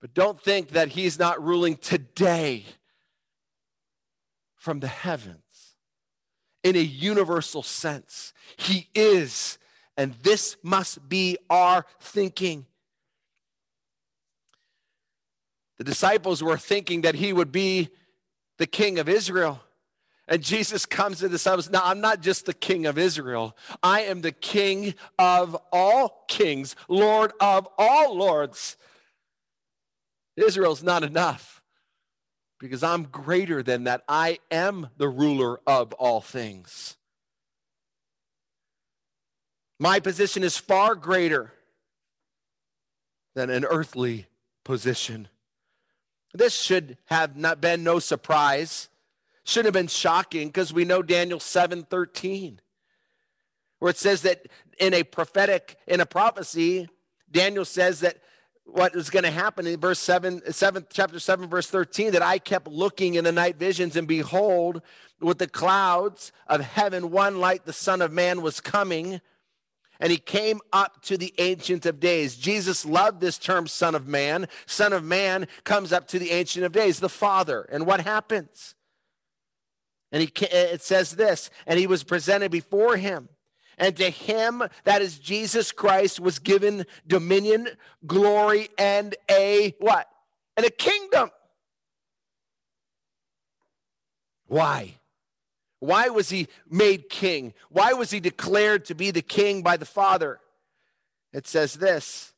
But don't think that he's not ruling today from the heavens in a universal sense. He is, and this must be our thinking. The disciples were thinking that he would be the king of Israel. And Jesus comes to the disciples. Now, I'm not just the king of Israel. I am the king of all kings, Lord of all lords. Israel's not enough because I'm greater than that. I am the ruler of all things. My position is far greater than an earthly position. This should have not been no surprise. Shouldn't have been shocking because we know Daniel 7:13 where it says that in a prophetic in a prophecy Daniel says that what was going to happen in verse 7, 7 chapter 7 verse 13 that i kept looking in the night visions and behold with the clouds of heaven one like the son of man was coming and he came up to the ancient of days. Jesus loved this term son of man. Son of man comes up to the ancient of days the father. And what happens? And he it says this and he was presented before him and to him, that is Jesus Christ, was given dominion, glory, and a what? And a kingdom. Why? Why was he made king? Why was he declared to be the king by the Father? It says this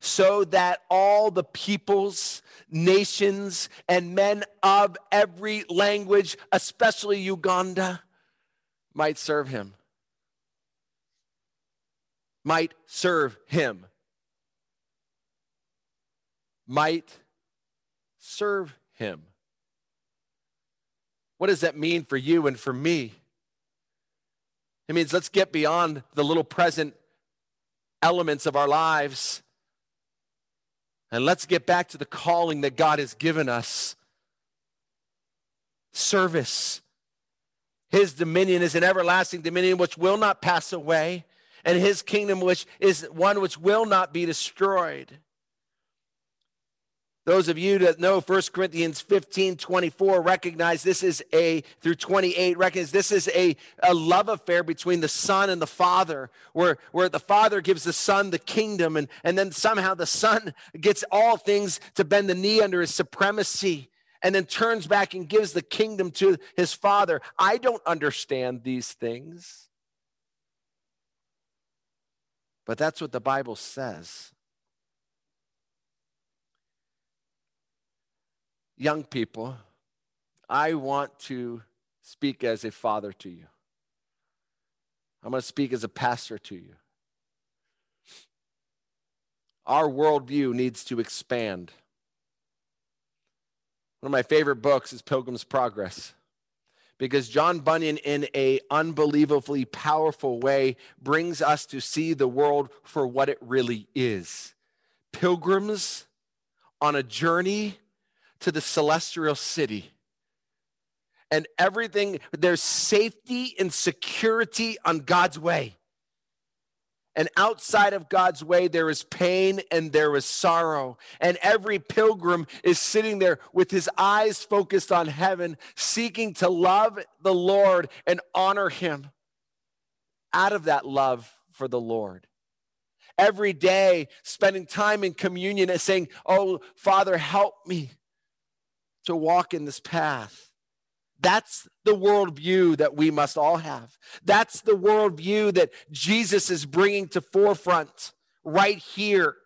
so that all the peoples, nations, and men of every language, especially Uganda, might serve him might serve him. Might serve him. What does that mean for you and for me? It means let's get beyond the little present elements of our lives and let's get back to the calling that God has given us service. His dominion is an everlasting dominion which will not pass away and his kingdom which is one which will not be destroyed. Those of you that know 1 Corinthians 15, 24 recognize this is a, through 28, recognize this is a, a love affair between the Son and the Father, where, where the Father gives the Son the kingdom, and, and then somehow the Son gets all things to bend the knee under his supremacy, and then turns back and gives the kingdom to his Father. I don't understand these things. But that's what the Bible says. Young people, I want to speak as a father to you. I'm going to speak as a pastor to you. Our worldview needs to expand. One of my favorite books is Pilgrim's Progress because John Bunyan, in a unbelievably powerful way, brings us to see the world for what it really is. Pilgrims on a journey to the celestial city. And everything, there's safety and security on God's way. And outside of God's way, there is pain and there is sorrow. And every pilgrim is sitting there with his eyes focused on heaven, seeking to love the Lord and honor him out of that love for the Lord. Every day, spending time in communion and saying, Oh, Father, help me to walk in this path. That's the worldview that we must all have. That's the worldview that Jesus is bringing to forefront right here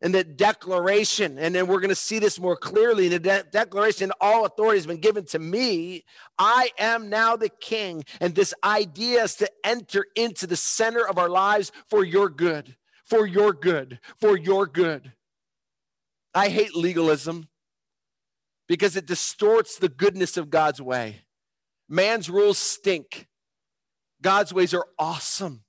in the declaration. And then we're going to see this more clearly the de- declaration all authority has been given to me. I am now the king. And this idea is to enter into the center of our lives for your good, for your good, for your good. I hate legalism because it distorts the goodness of God's way. Man's rules stink, God's ways are awesome.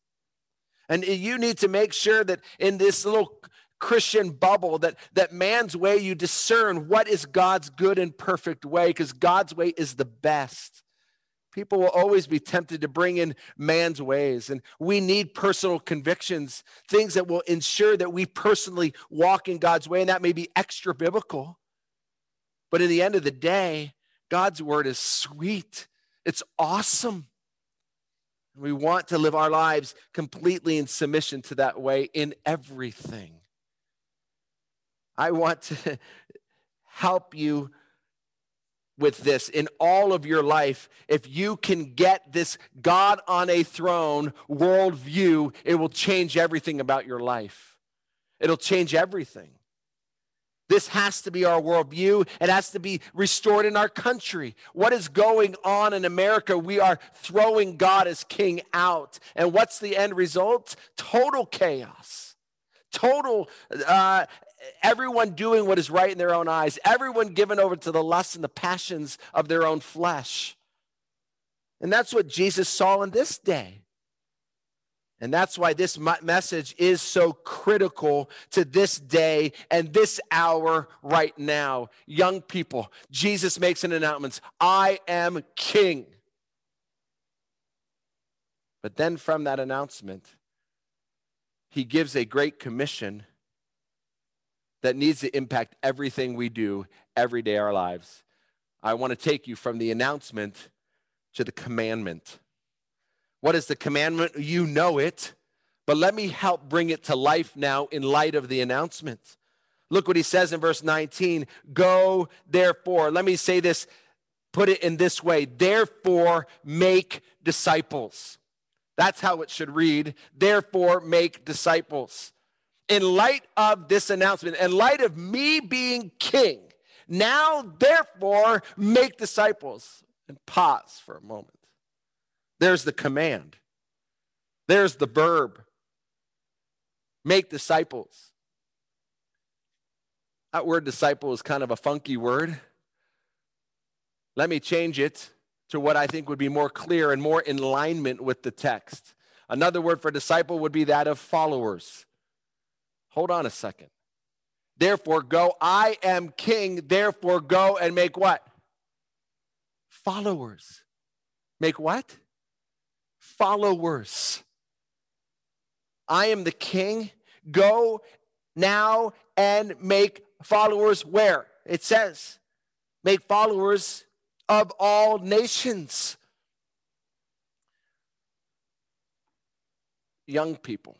And you need to make sure that in this little Christian bubble that that man's way you discern what is God's good and perfect way because God's way is the best. People will always be tempted to bring in man's ways and we need personal convictions, things that will ensure that we personally walk in God's way and that may be extra biblical. But in the end of the day, God's word is sweet. It's awesome. We want to live our lives completely in submission to that way in everything. I want to help you with this in all of your life. If you can get this God on a throne worldview, it will change everything about your life. It'll change everything. This has to be our worldview. It has to be restored in our country. What is going on in America? We are throwing God as king out. And what's the end result? Total chaos. Total, uh, everyone doing what is right in their own eyes, everyone given over to the lusts and the passions of their own flesh. And that's what Jesus saw in this day. And that's why this message is so critical to this day and this hour right now. Young people, Jesus makes an announcement I am king. But then from that announcement, he gives a great commission that needs to impact everything we do every day our lives. I want to take you from the announcement to the commandment. What is the commandment? You know it, but let me help bring it to life now in light of the announcement. Look what he says in verse 19 Go therefore. Let me say this, put it in this way therefore make disciples. That's how it should read. Therefore make disciples. In light of this announcement, in light of me being king, now therefore make disciples. And pause for a moment. There's the command, there's the verb make disciples. That word disciple is kind of a funky word. Let me change it to what I think would be more clear and more in alignment with the text. Another word for disciple would be that of followers. Hold on a second. Therefore, go. I am king. Therefore, go and make what? Followers. Make what? Followers. I am the king. Go now and make followers where? It says, make followers of all nations. Young people.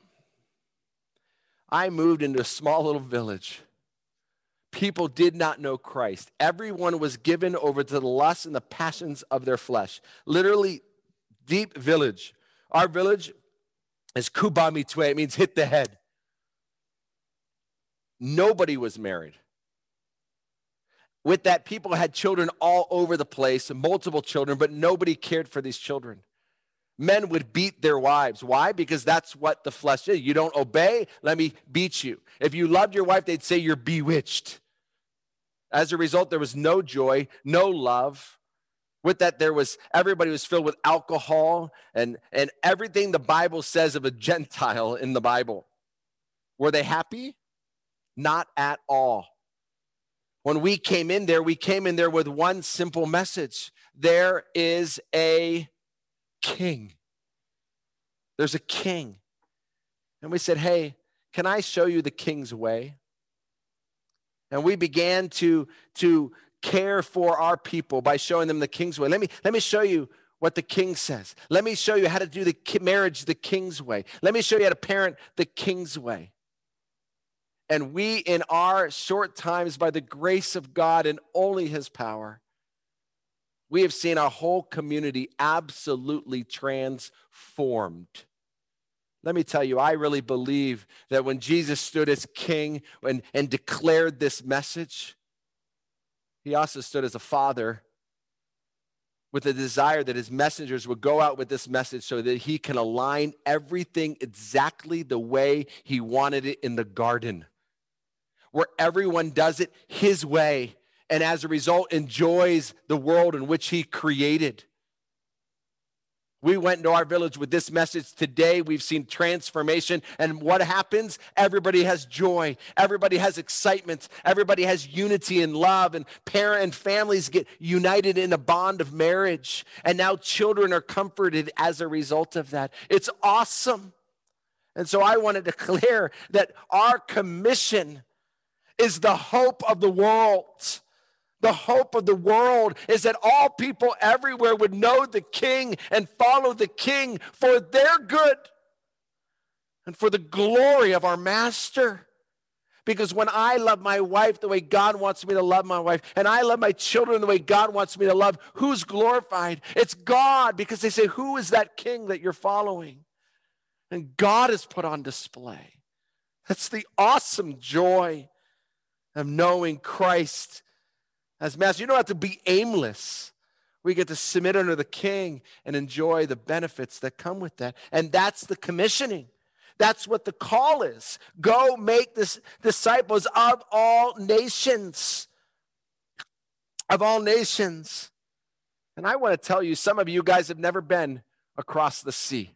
I moved into a small little village. People did not know Christ. Everyone was given over to the lusts and the passions of their flesh. Literally, deep village. Our village is Kubamitwe. It means hit the head. Nobody was married. With that, people had children all over the place, multiple children, but nobody cared for these children. Men would beat their wives. Why? Because that's what the flesh is. You don't obey, let me beat you. If you loved your wife, they'd say you're bewitched. As a result, there was no joy, no love. With that, there was everybody was filled with alcohol and, and everything the Bible says of a Gentile in the Bible. Were they happy? Not at all. When we came in there, we came in there with one simple message there is a king. There's a king. And we said, Hey, can I show you the king's way? And we began to, to care for our people by showing them the king's way. Let me, let me show you what the king says. Let me show you how to do the marriage the king's way. Let me show you how to parent the king's way. And we, in our short times, by the grace of God and only his power, we have seen our whole community absolutely transformed. Let me tell you, I really believe that when Jesus stood as king and, and declared this message, he also stood as a father with a desire that his messengers would go out with this message so that he can align everything exactly the way he wanted it in the garden, where everyone does it his way and as a result enjoys the world in which he created. We went into our village with this message today. We've seen transformation. And what happens? Everybody has joy. Everybody has excitement. Everybody has unity and love. And parent and families get united in a bond of marriage. And now children are comforted as a result of that. It's awesome. And so I want to declare that our commission is the hope of the world. The hope of the world is that all people everywhere would know the King and follow the King for their good and for the glory of our Master. Because when I love my wife the way God wants me to love my wife, and I love my children the way God wants me to love, who's glorified? It's God, because they say, Who is that king that you're following? And God is put on display. That's the awesome joy of knowing Christ as Master. You don't have to be aimless. We get to submit under the King and enjoy the benefits that come with that. And that's the commissioning. That's what the call is. Go make this disciples of all nations. Of all nations. And I want to tell you, some of you guys have never been across the sea.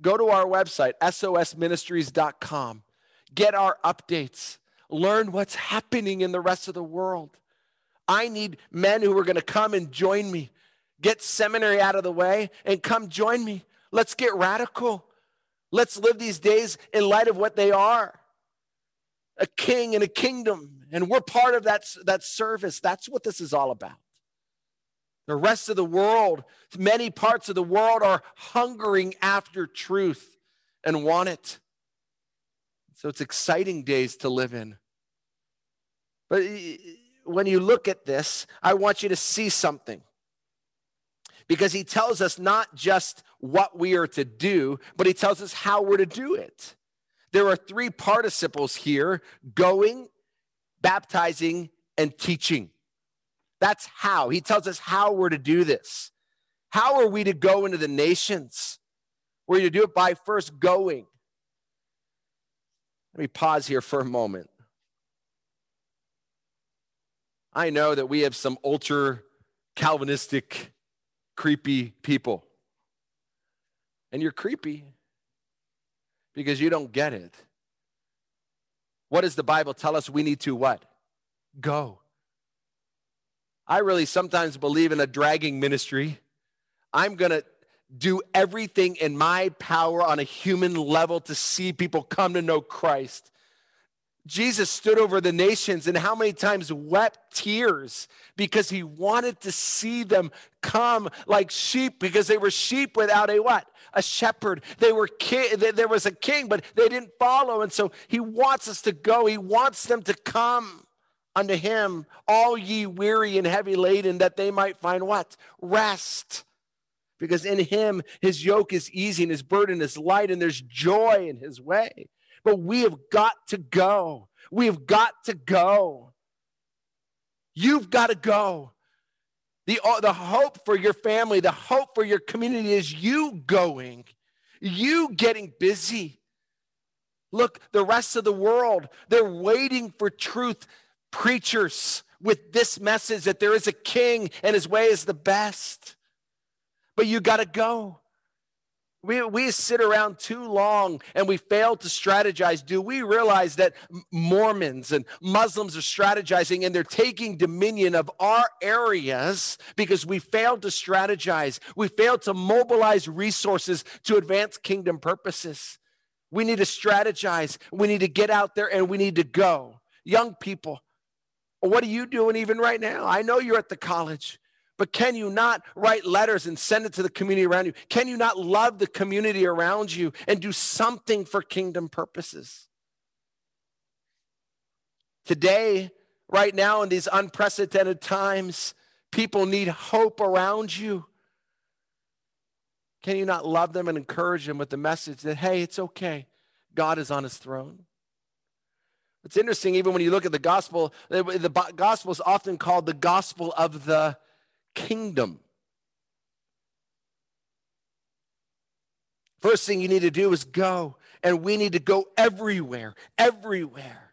Go to our website, sosministries.com. Get our updates. Learn what's happening in the rest of the world. I need men who are going to come and join me. Get seminary out of the way and come join me. Let's get radical. Let's live these days in light of what they are a king and a kingdom. And we're part of that, that service. That's what this is all about. The rest of the world, many parts of the world are hungering after truth and want it. So it's exciting days to live in. But when you look at this, I want you to see something. Because he tells us not just what we are to do, but he tells us how we're to do it. There are three participles here going, baptizing, and teaching. That's how. He tells us how we're to do this. How are we to go into the nations? We're to do it by first going. Let me pause here for a moment. I know that we have some ultra Calvinistic, creepy people. And you're creepy because you don't get it. What does the Bible tell us we need to what? Go. I really sometimes believe in a dragging ministry. I'm going to do everything in my power on a human level to see people come to know Christ. Jesus stood over the nations and how many times wept tears because he wanted to see them come like sheep because they were sheep without a what? A shepherd. They were ki- there was a king but they didn't follow and so he wants us to go. He wants them to come unto him all ye weary and heavy laden that they might find what? Rest because in him his yoke is easy and his burden is light and there's joy in his way. But we have got to go. We have got to go. You've got to go. The, uh, the hope for your family, the hope for your community is you going, you getting busy. Look, the rest of the world, they're waiting for truth preachers with this message that there is a king and his way is the best but you got to go. We, we sit around too long and we fail to strategize. Do we realize that Mormons and Muslims are strategizing and they're taking dominion of our areas because we failed to strategize? We failed to mobilize resources to advance kingdom purposes. We need to strategize. We need to get out there and we need to go. Young people, what are you doing even right now? I know you're at the college. But can you not write letters and send it to the community around you? Can you not love the community around you and do something for kingdom purposes? Today, right now, in these unprecedented times, people need hope around you. Can you not love them and encourage them with the message that, hey, it's okay, God is on his throne? It's interesting, even when you look at the gospel, the gospel is often called the gospel of the kingdom. First thing you need to do is go, and we need to go everywhere, everywhere.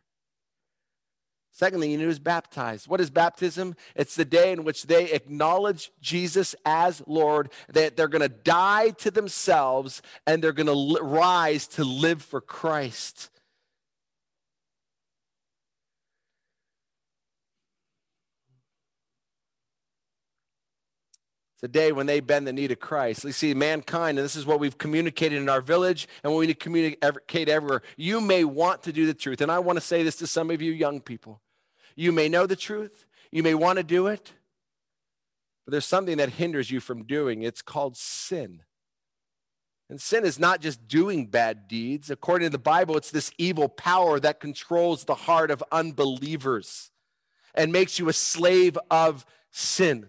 Second thing you need to is baptize. What is baptism? It's the day in which they acknowledge Jesus as Lord, that they're going to die to themselves and they're going to rise to live for Christ. The day when they bend the knee to Christ. You see, mankind, and this is what we've communicated in our village and what we need to communicate everywhere. You may want to do the truth. And I want to say this to some of you young people. You may know the truth, you may want to do it, but there's something that hinders you from doing. It's called sin. And sin is not just doing bad deeds. According to the Bible, it's this evil power that controls the heart of unbelievers and makes you a slave of sin.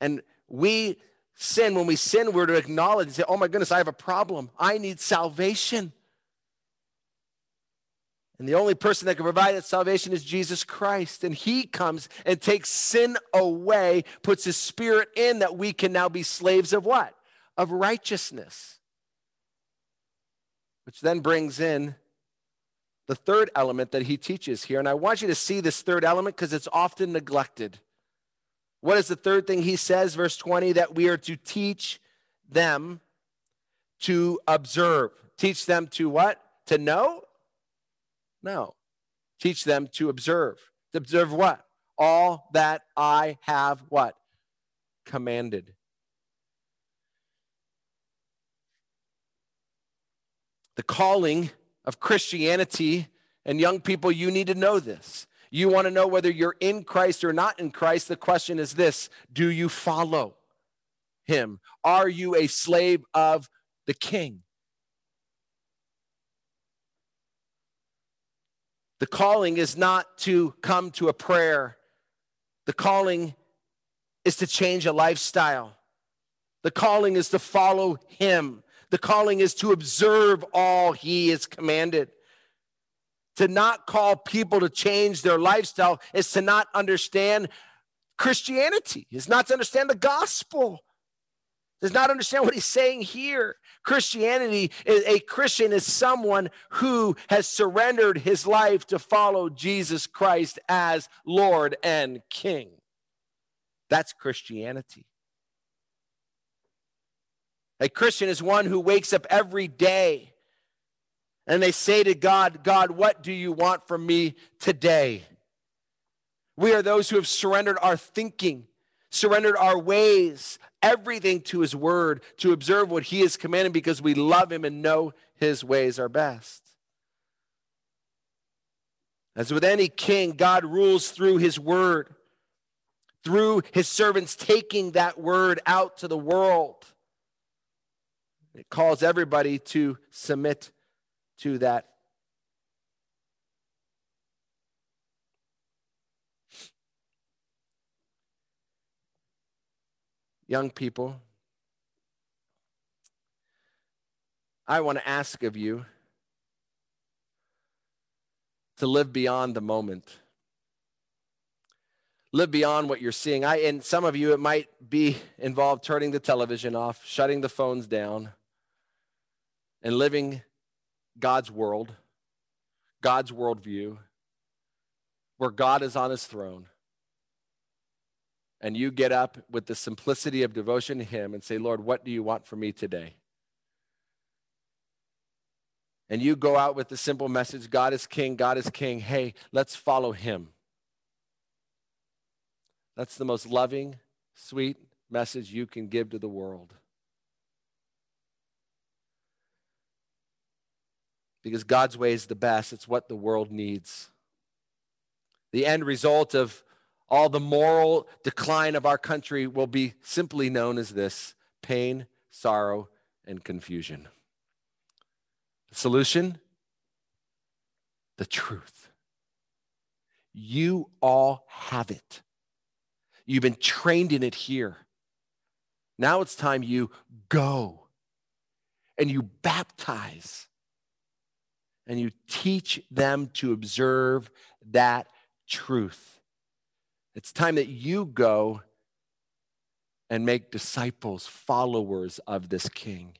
And we sin, when we sin, we're to acknowledge and say, oh my goodness, I have a problem. I need salvation. And the only person that can provide that salvation is Jesus Christ. And he comes and takes sin away, puts his spirit in that we can now be slaves of what? Of righteousness. Which then brings in the third element that he teaches here. And I want you to see this third element because it's often neglected. What is the third thing he says, verse 20? That we are to teach them to observe. Teach them to what? To know? No. Teach them to observe. To observe what? All that I have what? Commanded. The calling of Christianity, and young people, you need to know this. You want to know whether you're in Christ or not in Christ. The question is this Do you follow him? Are you a slave of the king? The calling is not to come to a prayer, the calling is to change a lifestyle. The calling is to follow him. The calling is to observe all he has commanded. To not call people to change their lifestyle is to not understand Christianity, is not to understand the gospel, does not understand what he's saying here. Christianity, a Christian is someone who has surrendered his life to follow Jesus Christ as Lord and King. That's Christianity. A Christian is one who wakes up every day and they say to God, God, what do you want from me today? We are those who have surrendered our thinking, surrendered our ways, everything to his word, to observe what he has commanded because we love him and know his ways are best. As with any king, God rules through his word, through his servants taking that word out to the world. It calls everybody to submit to that. Young people, I want to ask of you to live beyond the moment. Live beyond what you're seeing. I and some of you it might be involved turning the television off, shutting the phones down and living God's world, God's worldview, where God is on his throne. And you get up with the simplicity of devotion to him and say, Lord, what do you want from me today? And you go out with the simple message God is king, God is king. Hey, let's follow him. That's the most loving, sweet message you can give to the world. Because God's way is the best. It's what the world needs. The end result of all the moral decline of our country will be simply known as this pain, sorrow, and confusion. The solution? The truth. You all have it. You've been trained in it here. Now it's time you go and you baptize and you teach them to observe that truth. It's time that you go and make disciples, followers of this king.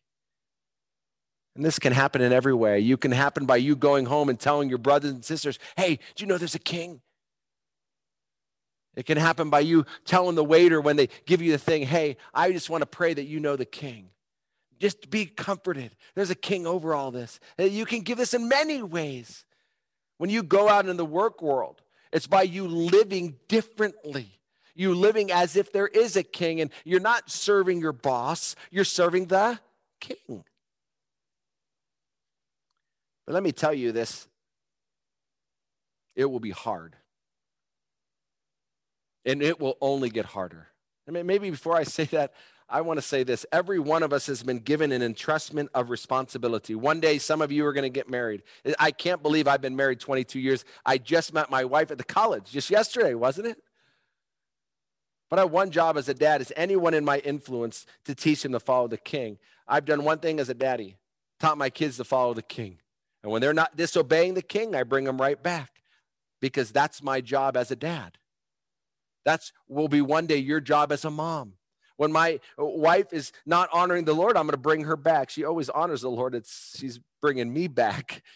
And this can happen in every way. You can happen by you going home and telling your brothers and sisters, hey, do you know there's a king? It can happen by you telling the waiter when they give you the thing, hey, I just want to pray that you know the king. Just be comforted. There's a king over all this. You can give this in many ways. When you go out in the work world, it's by you living differently. You living as if there is a king, and you're not serving your boss, you're serving the king. But let me tell you this it will be hard. And it will only get harder. I mean, maybe before I say that, I want to say this every one of us has been given an entrustment of responsibility. One day, some of you are going to get married. I can't believe I've been married 22 years. I just met my wife at the college just yesterday, wasn't it? But I one job as a dad is anyone in my influence to teach them to follow the king. I've done one thing as a daddy, taught my kids to follow the king. And when they're not disobeying the king, I bring them right back because that's my job as a dad. That's will be one day your job as a mom. When my uh, wife is not honoring the Lord, I'm going to bring her back. She always honors the Lord. It's she's bringing me back.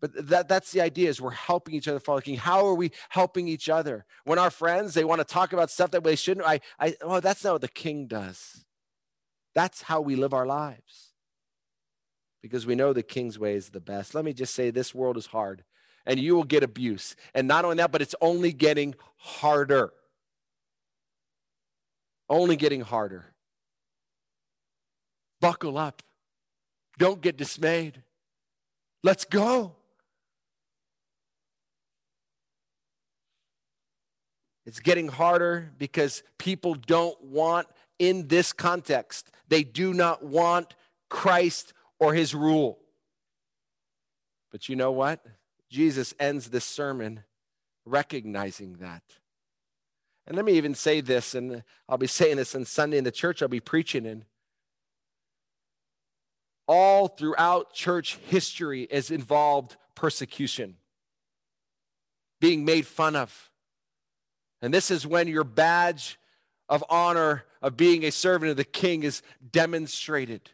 But that, that's the idea is we're helping each other follow king. How are we helping each other? When our friends, they want to talk about stuff that they shouldn't, I, I, oh, that's not what the king does. That's how we live our lives. Because we know the king's way is the best. Let me just say this world is hard and you will get abuse. And not only that, but it's only getting harder. Only getting harder. Buckle up. Don't get dismayed. Let's go. It's getting harder because people don't want, in this context, they do not want Christ or his rule. But you know what? Jesus ends this sermon recognizing that. And let me even say this, and I'll be saying this on Sunday in the church I'll be preaching in. All throughout church history is involved persecution, being made fun of and this is when your badge of honor of being a servant of the king is demonstrated.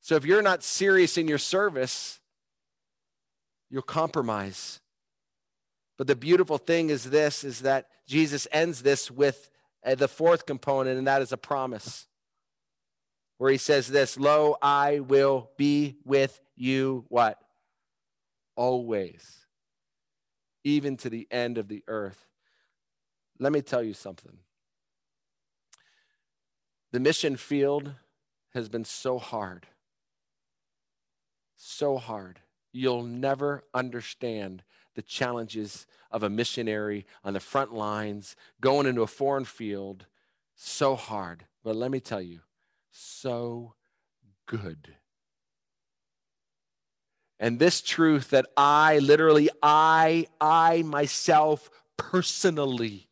So if you're not serious in your service, you'll compromise. But the beautiful thing is this is that Jesus ends this with uh, the fourth component and that is a promise. Where he says this, "Lo, I will be with you what? Always. Even to the end of the earth." Let me tell you something. The mission field has been so hard. So hard. You'll never understand the challenges of a missionary on the front lines, going into a foreign field. So hard. But let me tell you, so good. And this truth that I literally, I, I myself personally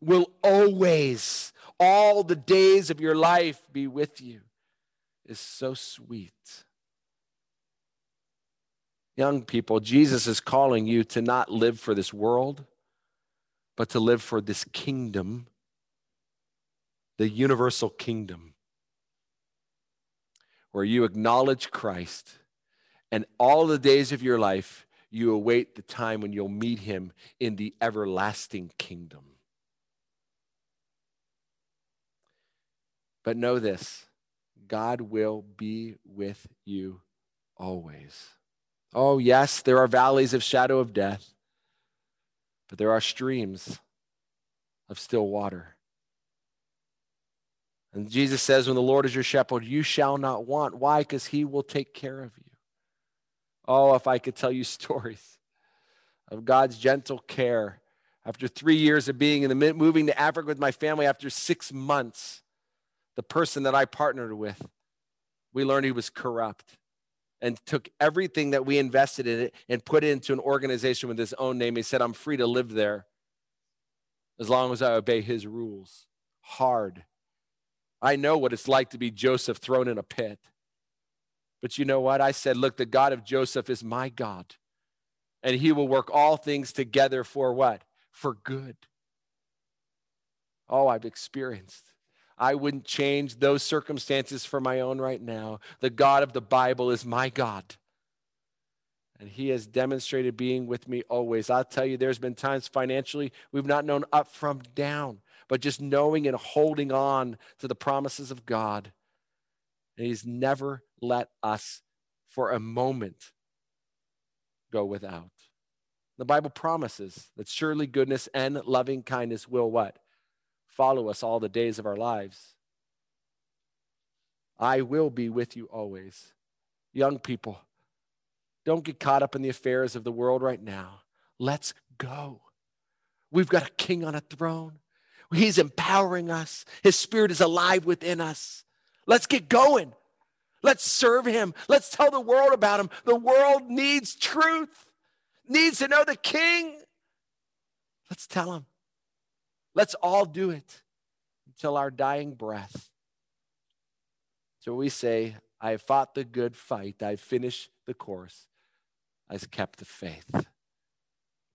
will always, all the days of your life, be with you is so sweet. Young people, Jesus is calling you to not live for this world, but to live for this kingdom, the universal kingdom, where you acknowledge Christ and all the days of your life, you await the time when you'll meet him in the everlasting kingdom. But know this God will be with you always. Oh, yes, there are valleys of shadow of death, but there are streams of still water. And Jesus says, When the Lord is your shepherd, you shall not want. Why? Because he will take care of you. Oh, if I could tell you stories of God's gentle care. After three years of being in the moving to Africa with my family, after six months, the person that I partnered with, we learned he was corrupt and took everything that we invested in it and put it into an organization with his own name. He said, I'm free to live there as long as I obey his rules. Hard. I know what it's like to be Joseph thrown in a pit. But you know what? I said, Look, the God of Joseph is my God, and he will work all things together for what? For good. Oh, I've experienced I wouldn't change those circumstances for my own right now. The God of the Bible is my God. And he has demonstrated being with me always. I'll tell you, there's been times financially we've not known up from down, but just knowing and holding on to the promises of God. And he's never let us for a moment go without. The Bible promises that surely goodness and loving kindness will what? Follow us all the days of our lives. I will be with you always. Young people, don't get caught up in the affairs of the world right now. Let's go. We've got a king on a throne. He's empowering us. His spirit is alive within us. Let's get going. Let's serve him. Let's tell the world about him. The world needs truth, needs to know the king. Let's tell him. Let's all do it until our dying breath. So we say, I have fought the good fight. I've finished the course. I've kept the faith.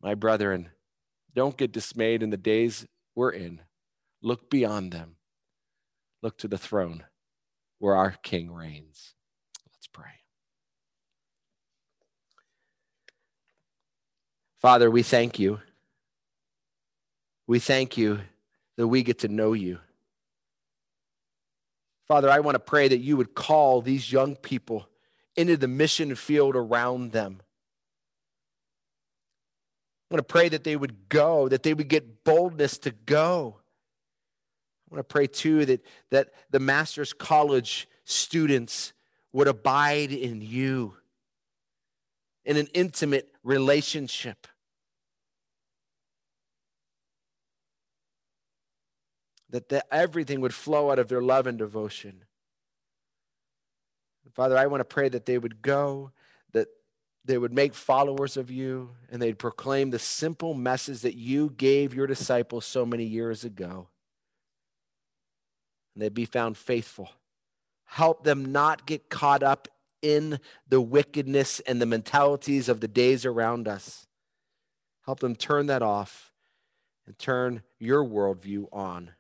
My brethren, don't get dismayed in the days we're in. Look beyond them. Look to the throne where our King reigns. Let's pray. Father, we thank you. We thank you that we get to know you. Father, I want to pray that you would call these young people into the mission field around them. I want to pray that they would go, that they would get boldness to go. I want to pray too that, that the master's college students would abide in you in an intimate relationship. That the, everything would flow out of their love and devotion. Father, I want to pray that they would go, that they would make followers of you, and they'd proclaim the simple message that you gave your disciples so many years ago. And they'd be found faithful. Help them not get caught up in the wickedness and the mentalities of the days around us. Help them turn that off and turn your worldview on.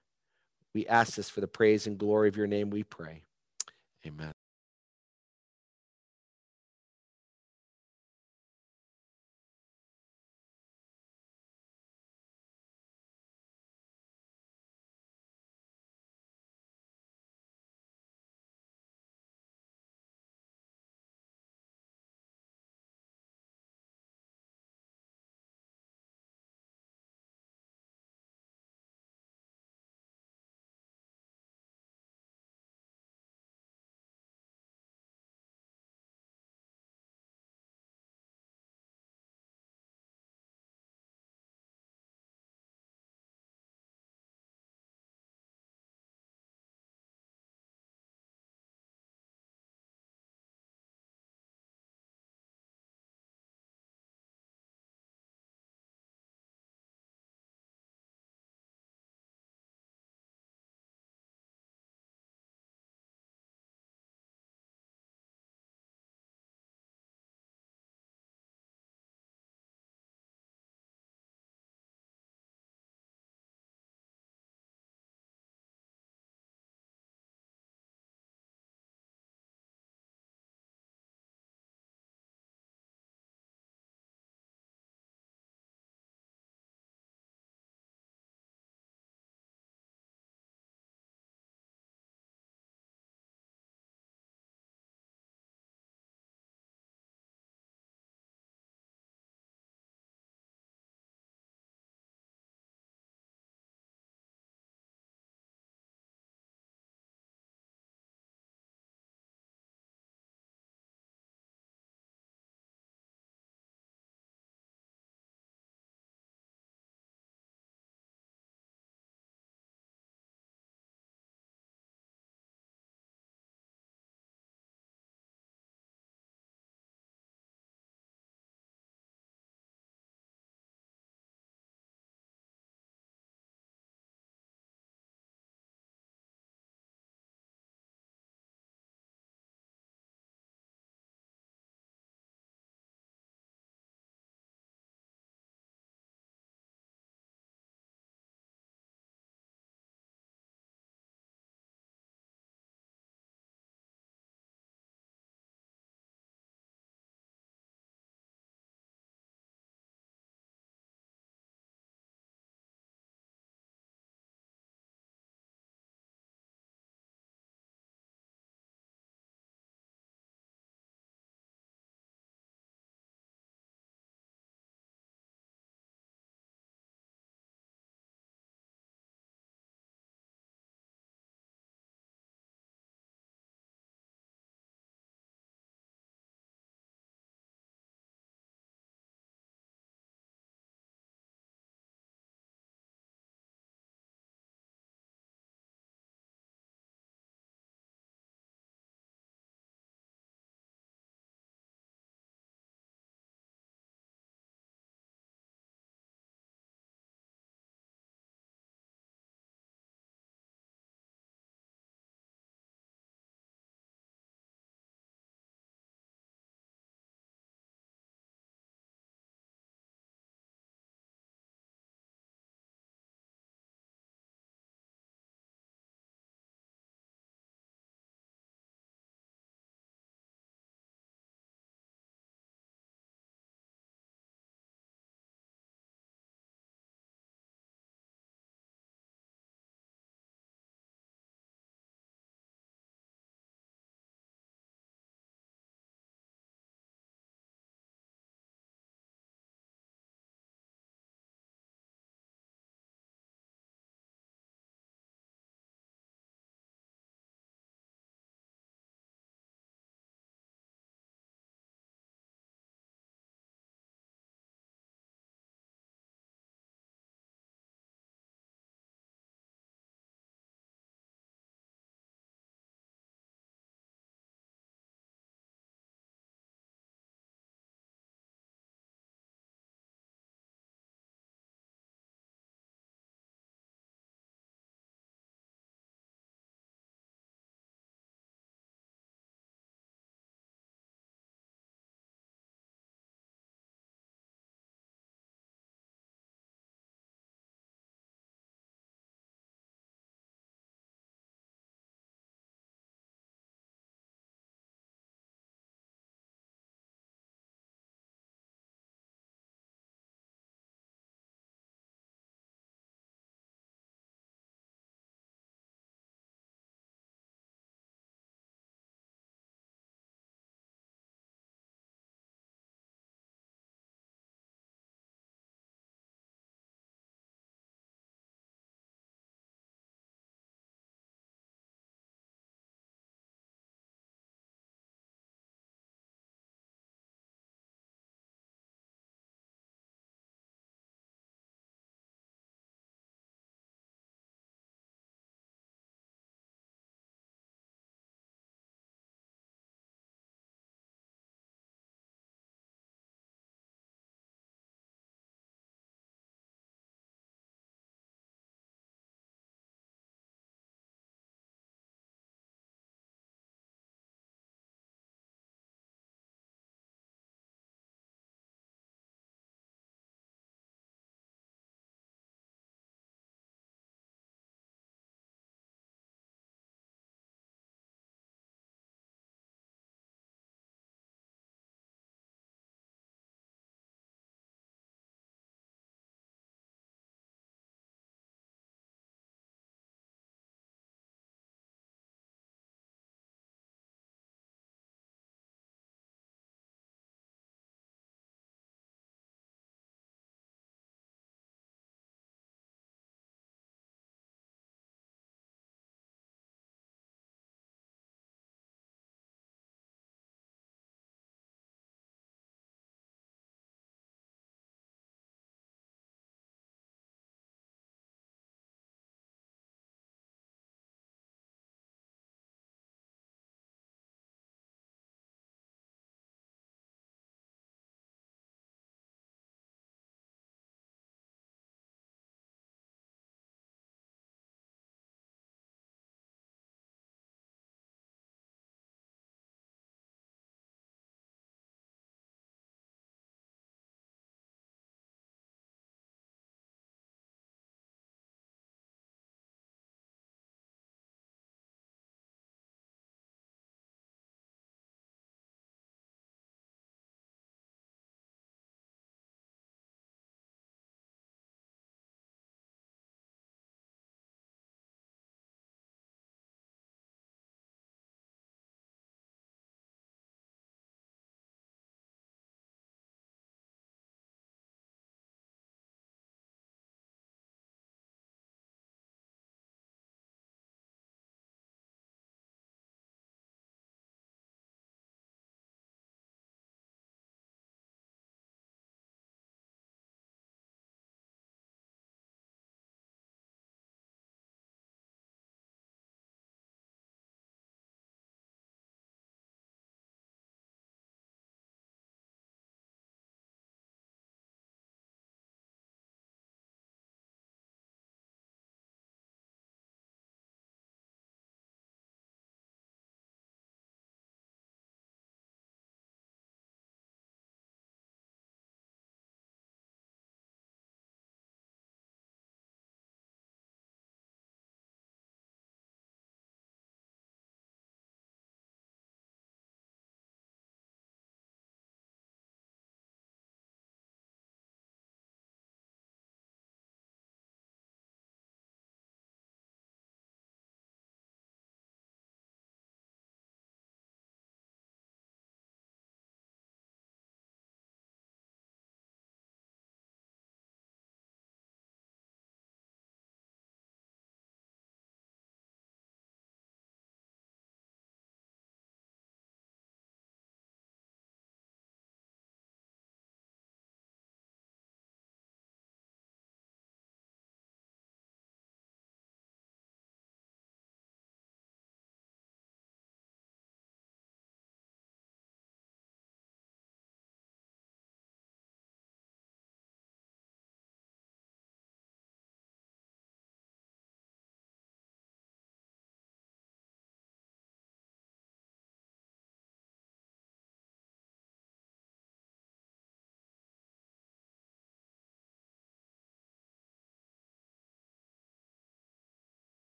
We ask this for the praise and glory of your name, we pray. Amen.